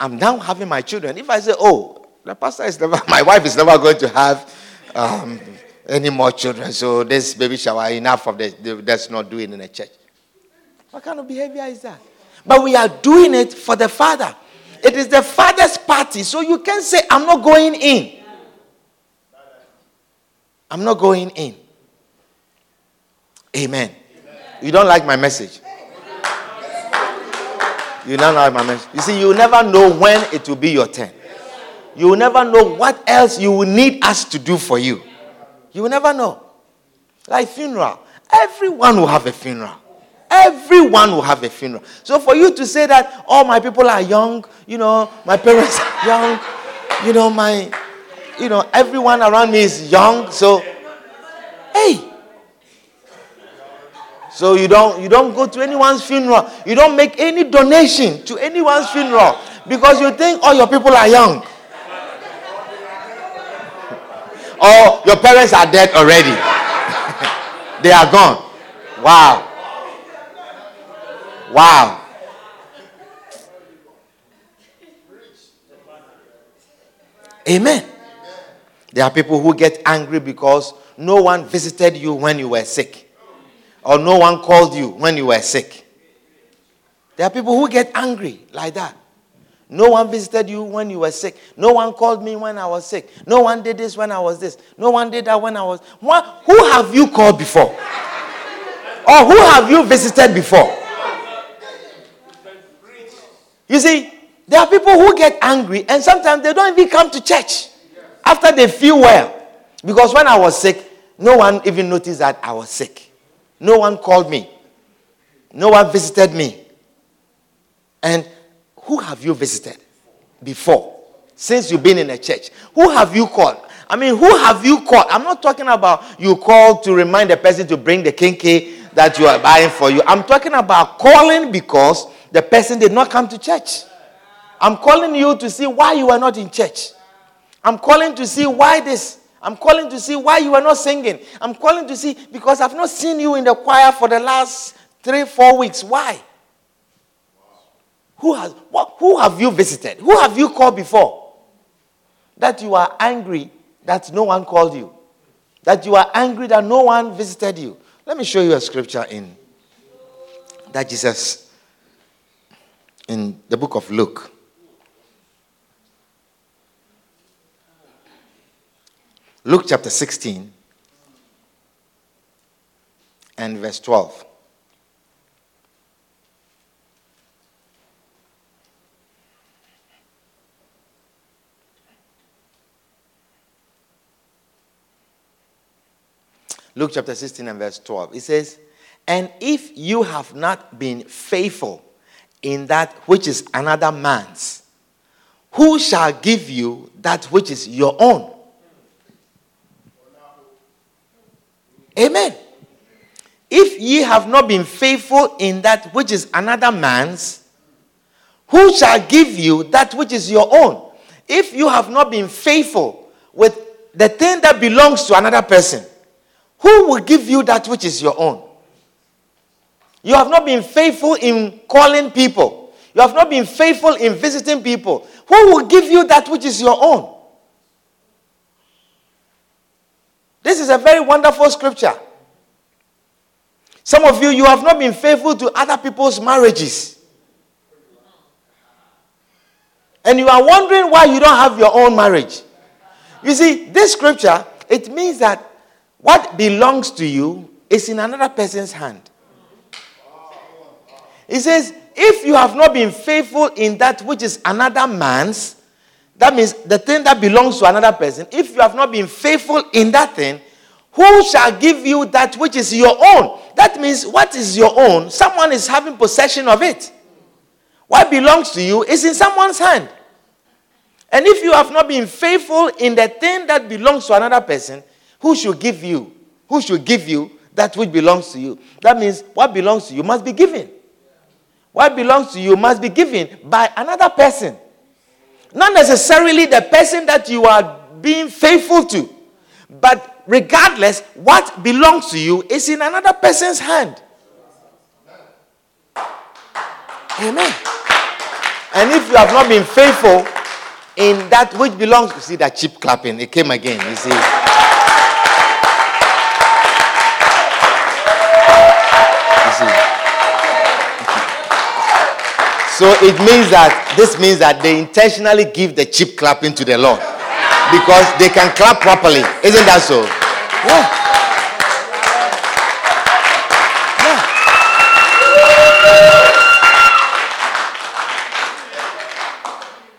I'm now having my children, if I say, oh, the pastor is never, my wife is never going to have um, any more children, so this baby shower, enough of this, that's not doing in the church. What kind of behavior is that? But we are doing it for the Father. It is the Father's party, so you can say, I'm not going in. I'm not going in. Amen. You don't like my message? You don't like my message. You see, you never know when it will be your turn. You will never know what else you will need us to do for you. You will never know. Like funeral. Everyone will have a funeral. Everyone will have a funeral. So for you to say that all my people are young, you know, my parents are young, you know, my, you know, everyone around me is young. So, hey. So you don't you don't go to anyone's funeral. You don't make any donation to anyone's funeral because you think all your people are young. Or your parents are dead already. they are gone. Wow. Wow. Amen. There are people who get angry because no one visited you when you were sick, or no one called you when you were sick. There are people who get angry like that. No one visited you when you were sick. No one called me when I was sick. No one did this when I was this. No one did that when I was. Who have you called before? Or who have you visited before? You see, there are people who get angry and sometimes they don't even come to church after they feel well. Because when I was sick, no one even noticed that I was sick. No one called me. No one visited me. And who have you visited before? Since you've been in a church, who have you called? I mean, who have you called? I'm not talking about you called to remind the person to bring the kenkey that you are buying for you. I'm talking about calling because the person did not come to church. I'm calling you to see why you are not in church. I'm calling to see why this. I'm calling to see why you are not singing. I'm calling to see because I've not seen you in the choir for the last three, four weeks. Why? Who has what, who have you visited? Who have you called before? That you are angry that no one called you. That you are angry that no one visited you. Let me show you a scripture in that Jesus in the book of Luke. Luke chapter 16 and verse 12. Luke chapter 16 and verse 12. It says, And if you have not been faithful in that which is another man's, who shall give you that which is your own? Amen. If ye have not been faithful in that which is another man's, who shall give you that which is your own? If you have not been faithful with the thing that belongs to another person, who will give you that which is your own? You have not been faithful in calling people. You have not been faithful in visiting people. Who will give you that which is your own? This is a very wonderful scripture. Some of you, you have not been faithful to other people's marriages. And you are wondering why you don't have your own marriage. You see, this scripture, it means that what belongs to you is in another person's hand. He says, if you have not been faithful in that which is another man's, that means the thing that belongs to another person, if you have not been faithful in that thing, who shall give you that which is your own? That means what is your own? Someone is having possession of it. What belongs to you is in someone's hand. And if you have not been faithful in the thing that belongs to another person, who should give you? Who should give you that which belongs to you? That means what belongs to you must be given. What belongs to you must be given by another person. Not necessarily the person that you are being faithful to, but regardless, what belongs to you is in another person's hand. Amen. And if you have not been faithful in that which belongs, to you see that cheap clapping, it came again, you see. So it means that this means that they intentionally give the cheap clapping to the Lord because they can clap properly. Isn't that so? Yeah.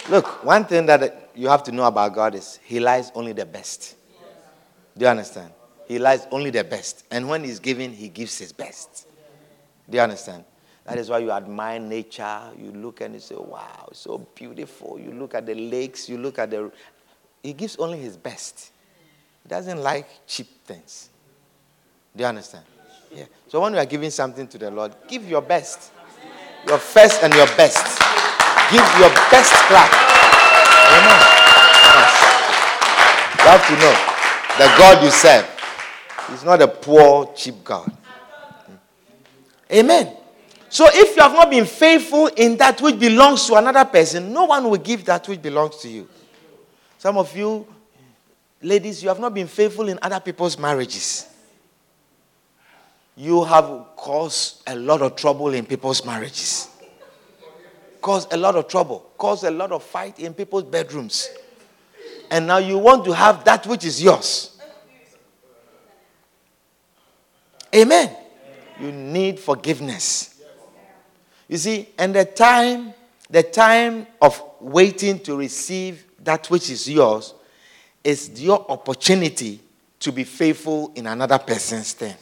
Look, one thing that you have to know about God is He lies only the best. Do you understand? He lies only the best. And when He's giving, He gives His best. Do you understand? That is why you admire nature. You look and you say, wow, it's so beautiful. You look at the lakes, you look at the. He gives only His best. He doesn't like cheap things. Do you understand? Yeah. So when you are giving something to the Lord, give your best. Your first and your best. Give your best clap. Amen. Yes. You have to know the God you serve is not a poor, cheap God. Hmm. Amen. So if you have not been faithful in that which belongs to another person, no one will give that which belongs to you. Some of you, ladies, you have not been faithful in other people's marriages you have caused a lot of trouble in people's marriages. Caused a lot of trouble. Caused a lot of fight in people's bedrooms. And now you want to have that which is yours. Amen. You need forgiveness. You see, and the time, the time of waiting to receive that which is yours is your opportunity to be faithful in another person's thing.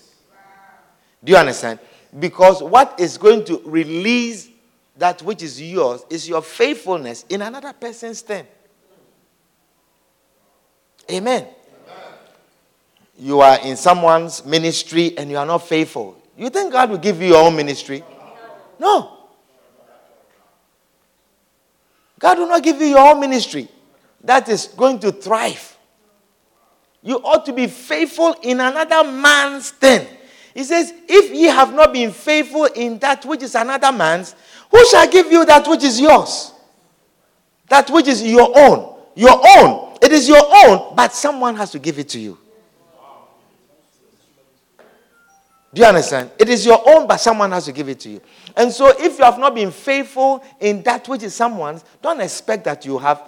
Do you understand? Because what is going to release that which is yours is your faithfulness in another person's thing. Amen. Amen. You are in someone's ministry and you are not faithful. You think God will give you your own ministry? No. God will not give you your own ministry that is going to thrive. You ought to be faithful in another man's thing. He says, If ye have not been faithful in that which is another man's, who shall give you that which is yours? That which is your own. Your own. It is your own, but someone has to give it to you. Do you understand? It is your own, but someone has to give it to you. And so, if you have not been faithful in that which is someone's, don't expect that you have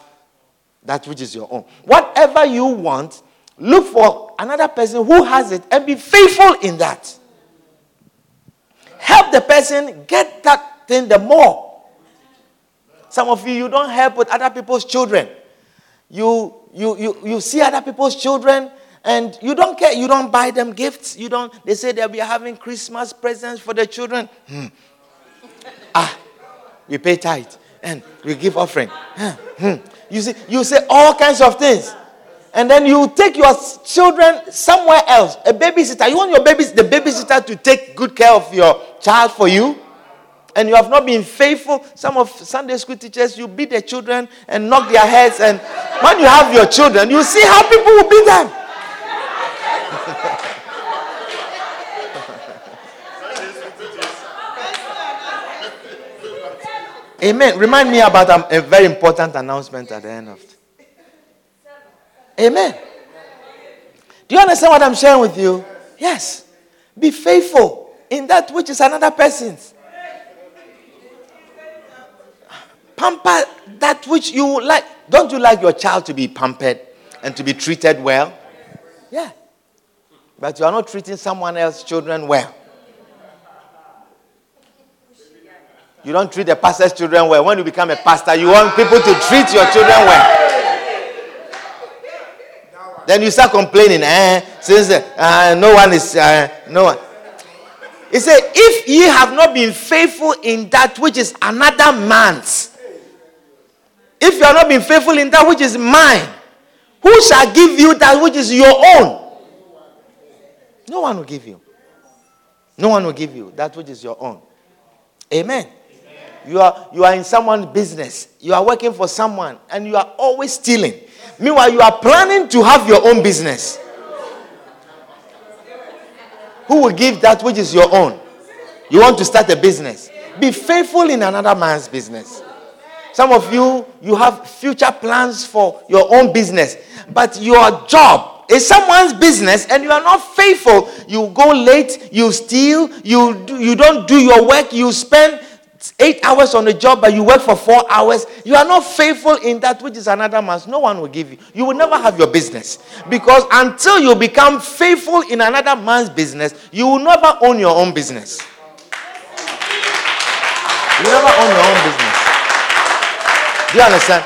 that which is your own. Whatever you want, look for another person who has it and be faithful in that help the person get that thing the more. Some of you, you don't help with other people's children. You, you, you, you see other people's children and you don't care. You don't buy them gifts. You don't, they say they'll be having Christmas presents for the children. Hmm. Ah, we pay tithe and we give offering. Hmm. You see, you say all kinds of things and then you take your children somewhere else. A babysitter. You want your baby, the babysitter to take good care of your child for you, and you have not been faithful. Some of Sunday school teachers, you beat the children and knock their heads, and when you have your children, you see how people will beat them. Amen. Remind me about a, a very important announcement at the end of it. Amen. Do you understand what I'm sharing with you? Yes. Be faithful in that which is another person's. Pamper that which you like. Don't you like your child to be pampered and to be treated well? Yeah. But you are not treating someone else's children well. You don't treat the pastor's children well. When you become a pastor, you want people to treat your children well. Then you start complaining, eh, since uh, no one is, uh, no one. He said, If ye have not been faithful in that which is another man's, if you have not been faithful in that which is mine, who shall give you that which is your own? No one will give you. No one will give you that which is your own. Amen. You are, you are in someone's business. You are working for someone and you are always stealing. Meanwhile, you are planning to have your own business. Who will give that which is your own? You want to start a business. Be faithful in another man's business. Some of you, you have future plans for your own business, but your job is someone's business and you are not faithful. You go late, you steal, you, do, you don't do your work, you spend eight hours on the job, but you work for four hours, you are not faithful in that which is another man's. No one will give you. You will never have your business. Because until you become faithful in another man's business, you will never own your own business. You never own your own business. Do you understand?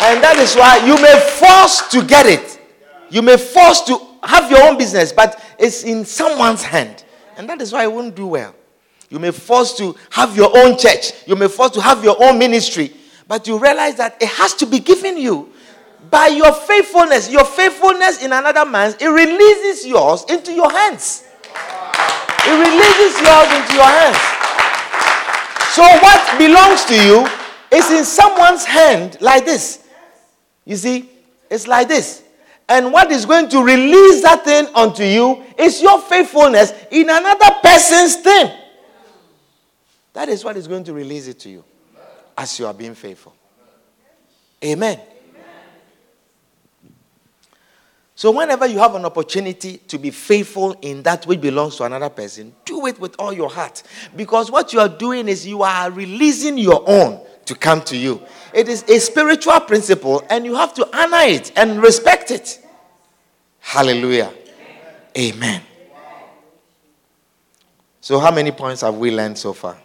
And that is why you may force to get it. You may force to have your own business, but it's in someone's hand. And that is why it won't do well. You may force to have your own church. You may force to have your own ministry. But you realize that it has to be given you by your faithfulness. Your faithfulness in another man's, it releases yours into your hands. It releases yours into your hands. So what belongs to you is in someone's hand like this. You see, it's like this. And what is going to release that thing onto you is your faithfulness in another person's thing. That is what is going to release it to you as you are being faithful. Amen. So, whenever you have an opportunity to be faithful in that which belongs to another person, do it with all your heart. Because what you are doing is you are releasing your own to come to you. It is a spiritual principle, and you have to honor it and respect it. Hallelujah. Amen. So, how many points have we learned so far?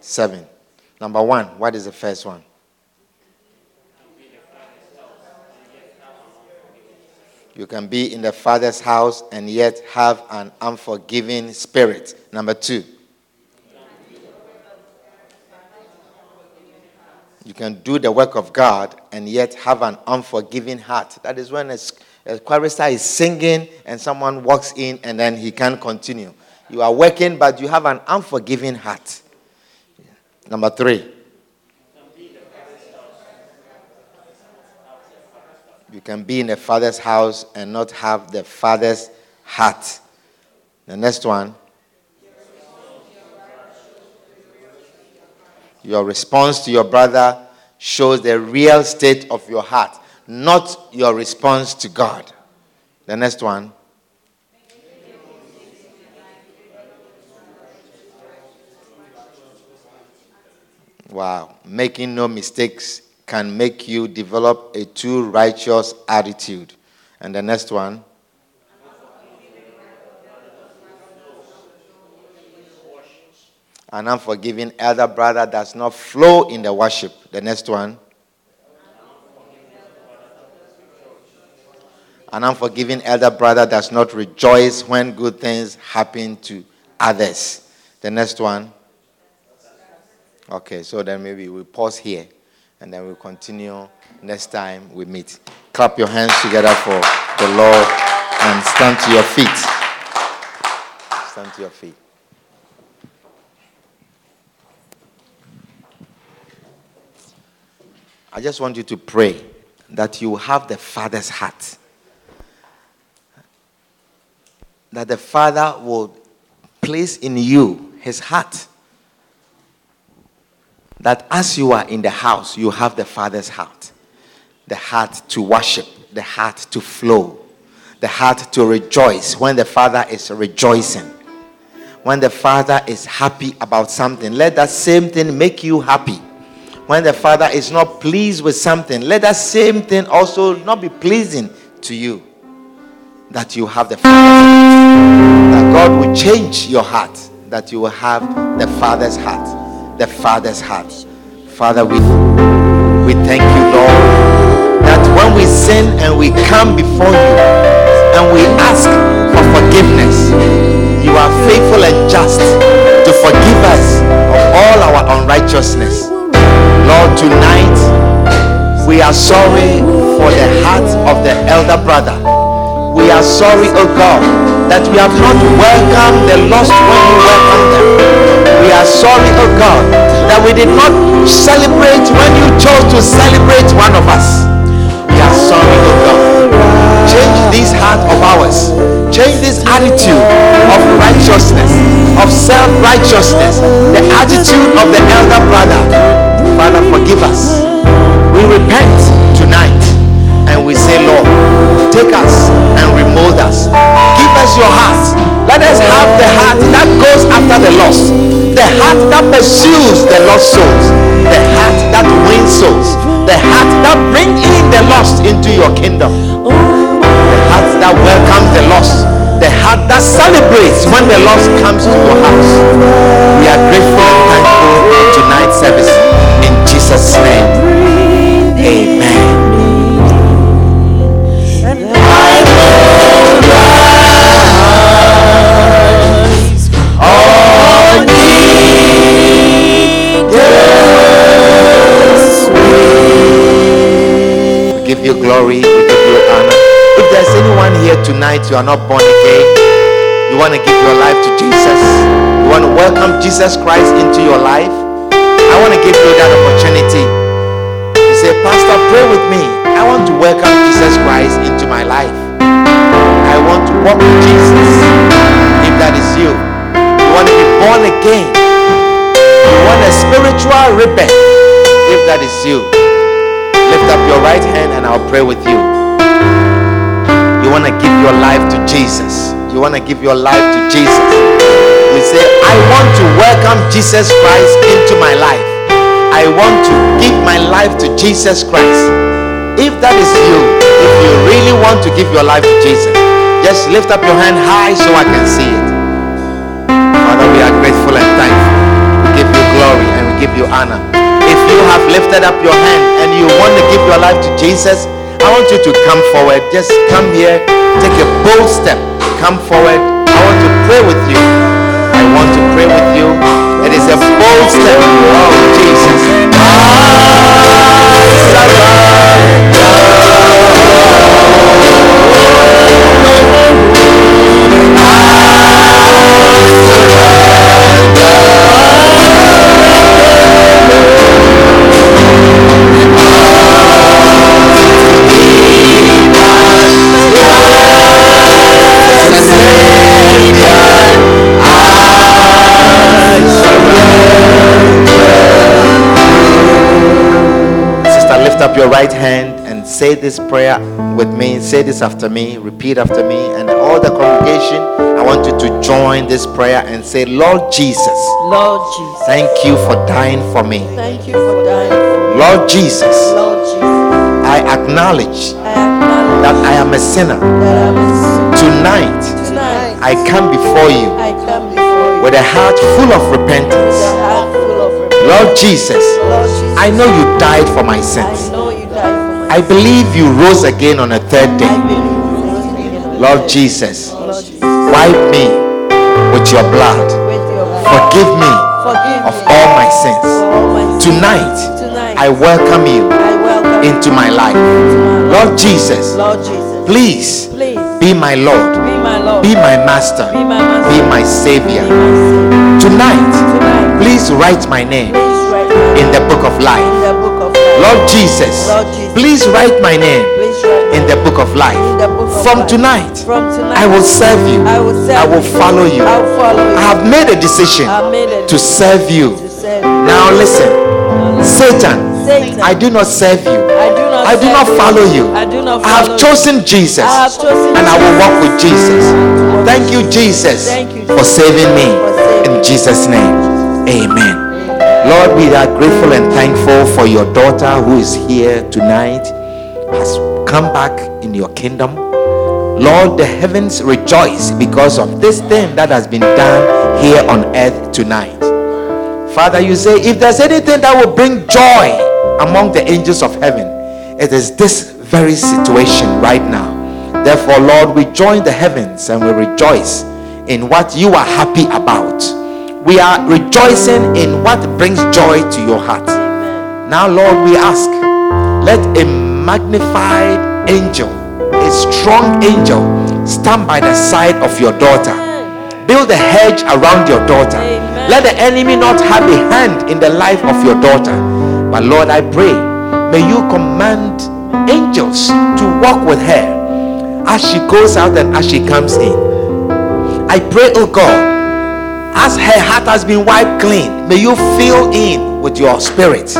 Seven. Number one, what is the first one? You can be in the Father's house and yet have an unforgiving spirit. Number two, you can do the work of God and yet have an unforgiving heart. That is when a, a chorister is singing and someone walks in and then he can't continue. You are working, but you have an unforgiving heart. Number three, You can be in a father's house and not have the father's heart. The next one. Your response to your brother shows the real state of your heart, not your response to God. The next one. Wow. Making no mistakes can make you develop a too righteous attitude. And the next one. An unforgiving elder brother does not flow in the worship. The next one. An unforgiving elder brother does not rejoice when good things happen to others. The next one. Okay, so then maybe we pause here and then we'll continue next time we meet. Clap your hands together for the Lord and stand to your feet. Stand to your feet. I just want you to pray that you have the Father's heart. That the Father will place in you his heart that as you are in the house, you have the Father's heart the heart to worship, the heart to flow, the heart to rejoice when the Father is rejoicing. When the Father is happy about something, let that same thing make you happy. When the Father is not pleased with something, let that same thing also not be pleasing to you. That you have the Father's heart. That God will change your heart, that you will have the Father's heart the Father's heart. Father, we, we thank you, Lord, that when we sin and we come before you and we ask for forgiveness, you are faithful and just to forgive us of all our unrighteousness. Lord, tonight we are sorry for the heart of the elder brother. We are sorry, oh God, that we have not welcomed the lost when you welcomed them. We are sorry, oh God, that we did not celebrate when you chose to celebrate one of us. We are sorry, oh God. Change this heart of ours. Change this attitude of righteousness, of self-righteousness, the attitude of the elder brother. Father, forgive us. We repent tonight and we say, Lord, take us and remold us. Give us your heart. Let us have the heart that goes after the lost the heart that pursues the lost souls, the heart that wins souls, the heart that brings in the lost into your kingdom, the heart that welcomes the lost, the heart that celebrates when the lost comes to your house. We are grateful and thankful for tonight's service in Jesus' name. Amen. Give you glory, we give you honor. If there's anyone here tonight, you are not born again, you want to give your life to Jesus, you want to welcome Jesus Christ into your life, I want to give you that opportunity. You say, Pastor, pray with me. I want to welcome Jesus Christ into my life. I want to walk with Jesus. If that is you, you want to be born again. You want a spiritual rebirth. If that is you, lift up your right hand and I'll pray with you. You want to give your life to Jesus. You want to give your life to Jesus. You say, I want to welcome Jesus Christ into my life. I want to give my life to Jesus Christ. If that is you, if you really want to give your life to Jesus, just lift up your hand high so I can see it. Father, we are grateful and thankful. We give you glory and we give you honor. You have lifted up your hand and you want to give your life to Jesus, I want you to come forward. Just come here, take a bold step. Come forward. I want to pray with you. I want to pray with you. It is a bold step. Oh, Jesus. Ah, Sister, lift up your right hand and say this prayer with me. Say this after me. Repeat after me. And all the congregation, I want you to join this prayer and say, Lord Jesus, Lord Jesus, thank you for dying for me. thank you for dying for me. Lord Jesus, Lord Jesus, I acknowledge I acknowledge that I am a sinner. I'm a sinner. Tonight, Tonight, I come before you I come before you with a heart full of repentance. a heart full of repentance. Lord Jesus, I know you died for my sins. know you died for my I believe you rose again on a third day. believe you rose again on the Lord Jesus, day. Lord Jesus, wipe me with your blood. with your blood, Forgive me of all my sins. all my sins. Tonight, I welcome you I welcome you into my life. into my life. Lord Jesus, please be my Lord, my Lord, be my master, be my master, be my be savior. my Tonight, Tonight, please write my name write in the book of in life. the book of life. Lord Jesus, Lord Jesus, please write my name in the book of life. book of From life. tonight, From tonight, I will serve you. I will serve I will follow you. I follow you. I have made a decision made a to serve you. to serve you. Now listen, Satan, Satan, I do not serve you. I do not I do serve not follow you. I do not I have chosen Jesus I have chosen and I will walk with Jesus. Thank you, Jesus, Thank you, for saving me. In Jesus' name, amen. Lord, we are grateful and thankful for your daughter who is here tonight, has come back in your kingdom. Lord, the heavens rejoice because of this thing that has been done here on earth tonight. Father, you say if there's anything that will bring joy among the angels of heaven, it is this very situation right now. Therefore, Lord, we join the heavens and we rejoice in what you are happy about. We are rejoicing in what brings joy to your heart. Now, Lord, we ask, let a magnified angel, a strong angel, stand by the side of your daughter. Build a hedge around your daughter. Amen. Let the enemy not have a hand in the life of your daughter. But Lord, I pray, may you command angels to walk with her as she goes out and as she comes in. I pray, oh God, as her heart has been wiped clean, may you fill in with your spirit.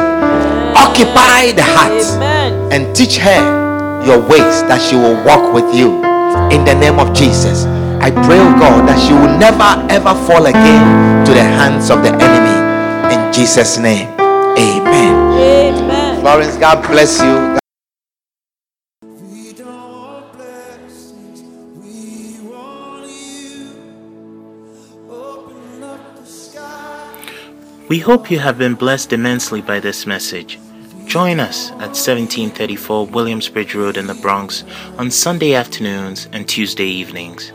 Occupy the heart Amen. and teach her your ways that she will walk with you in the name of Jesus. I pray, oh God, that she will never ever fall again to the hands of the enemy. In Jesus' name. Florence, God bless you. We hope you have been blessed immensely by this message. Join us at 1734 Williamsbridge Road in the Bronx on Sunday afternoons and Tuesday evenings.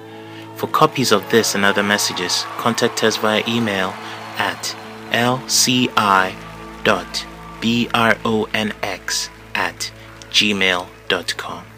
For copies of this and other messages, contact us via email at lci.bronx at gmail.com.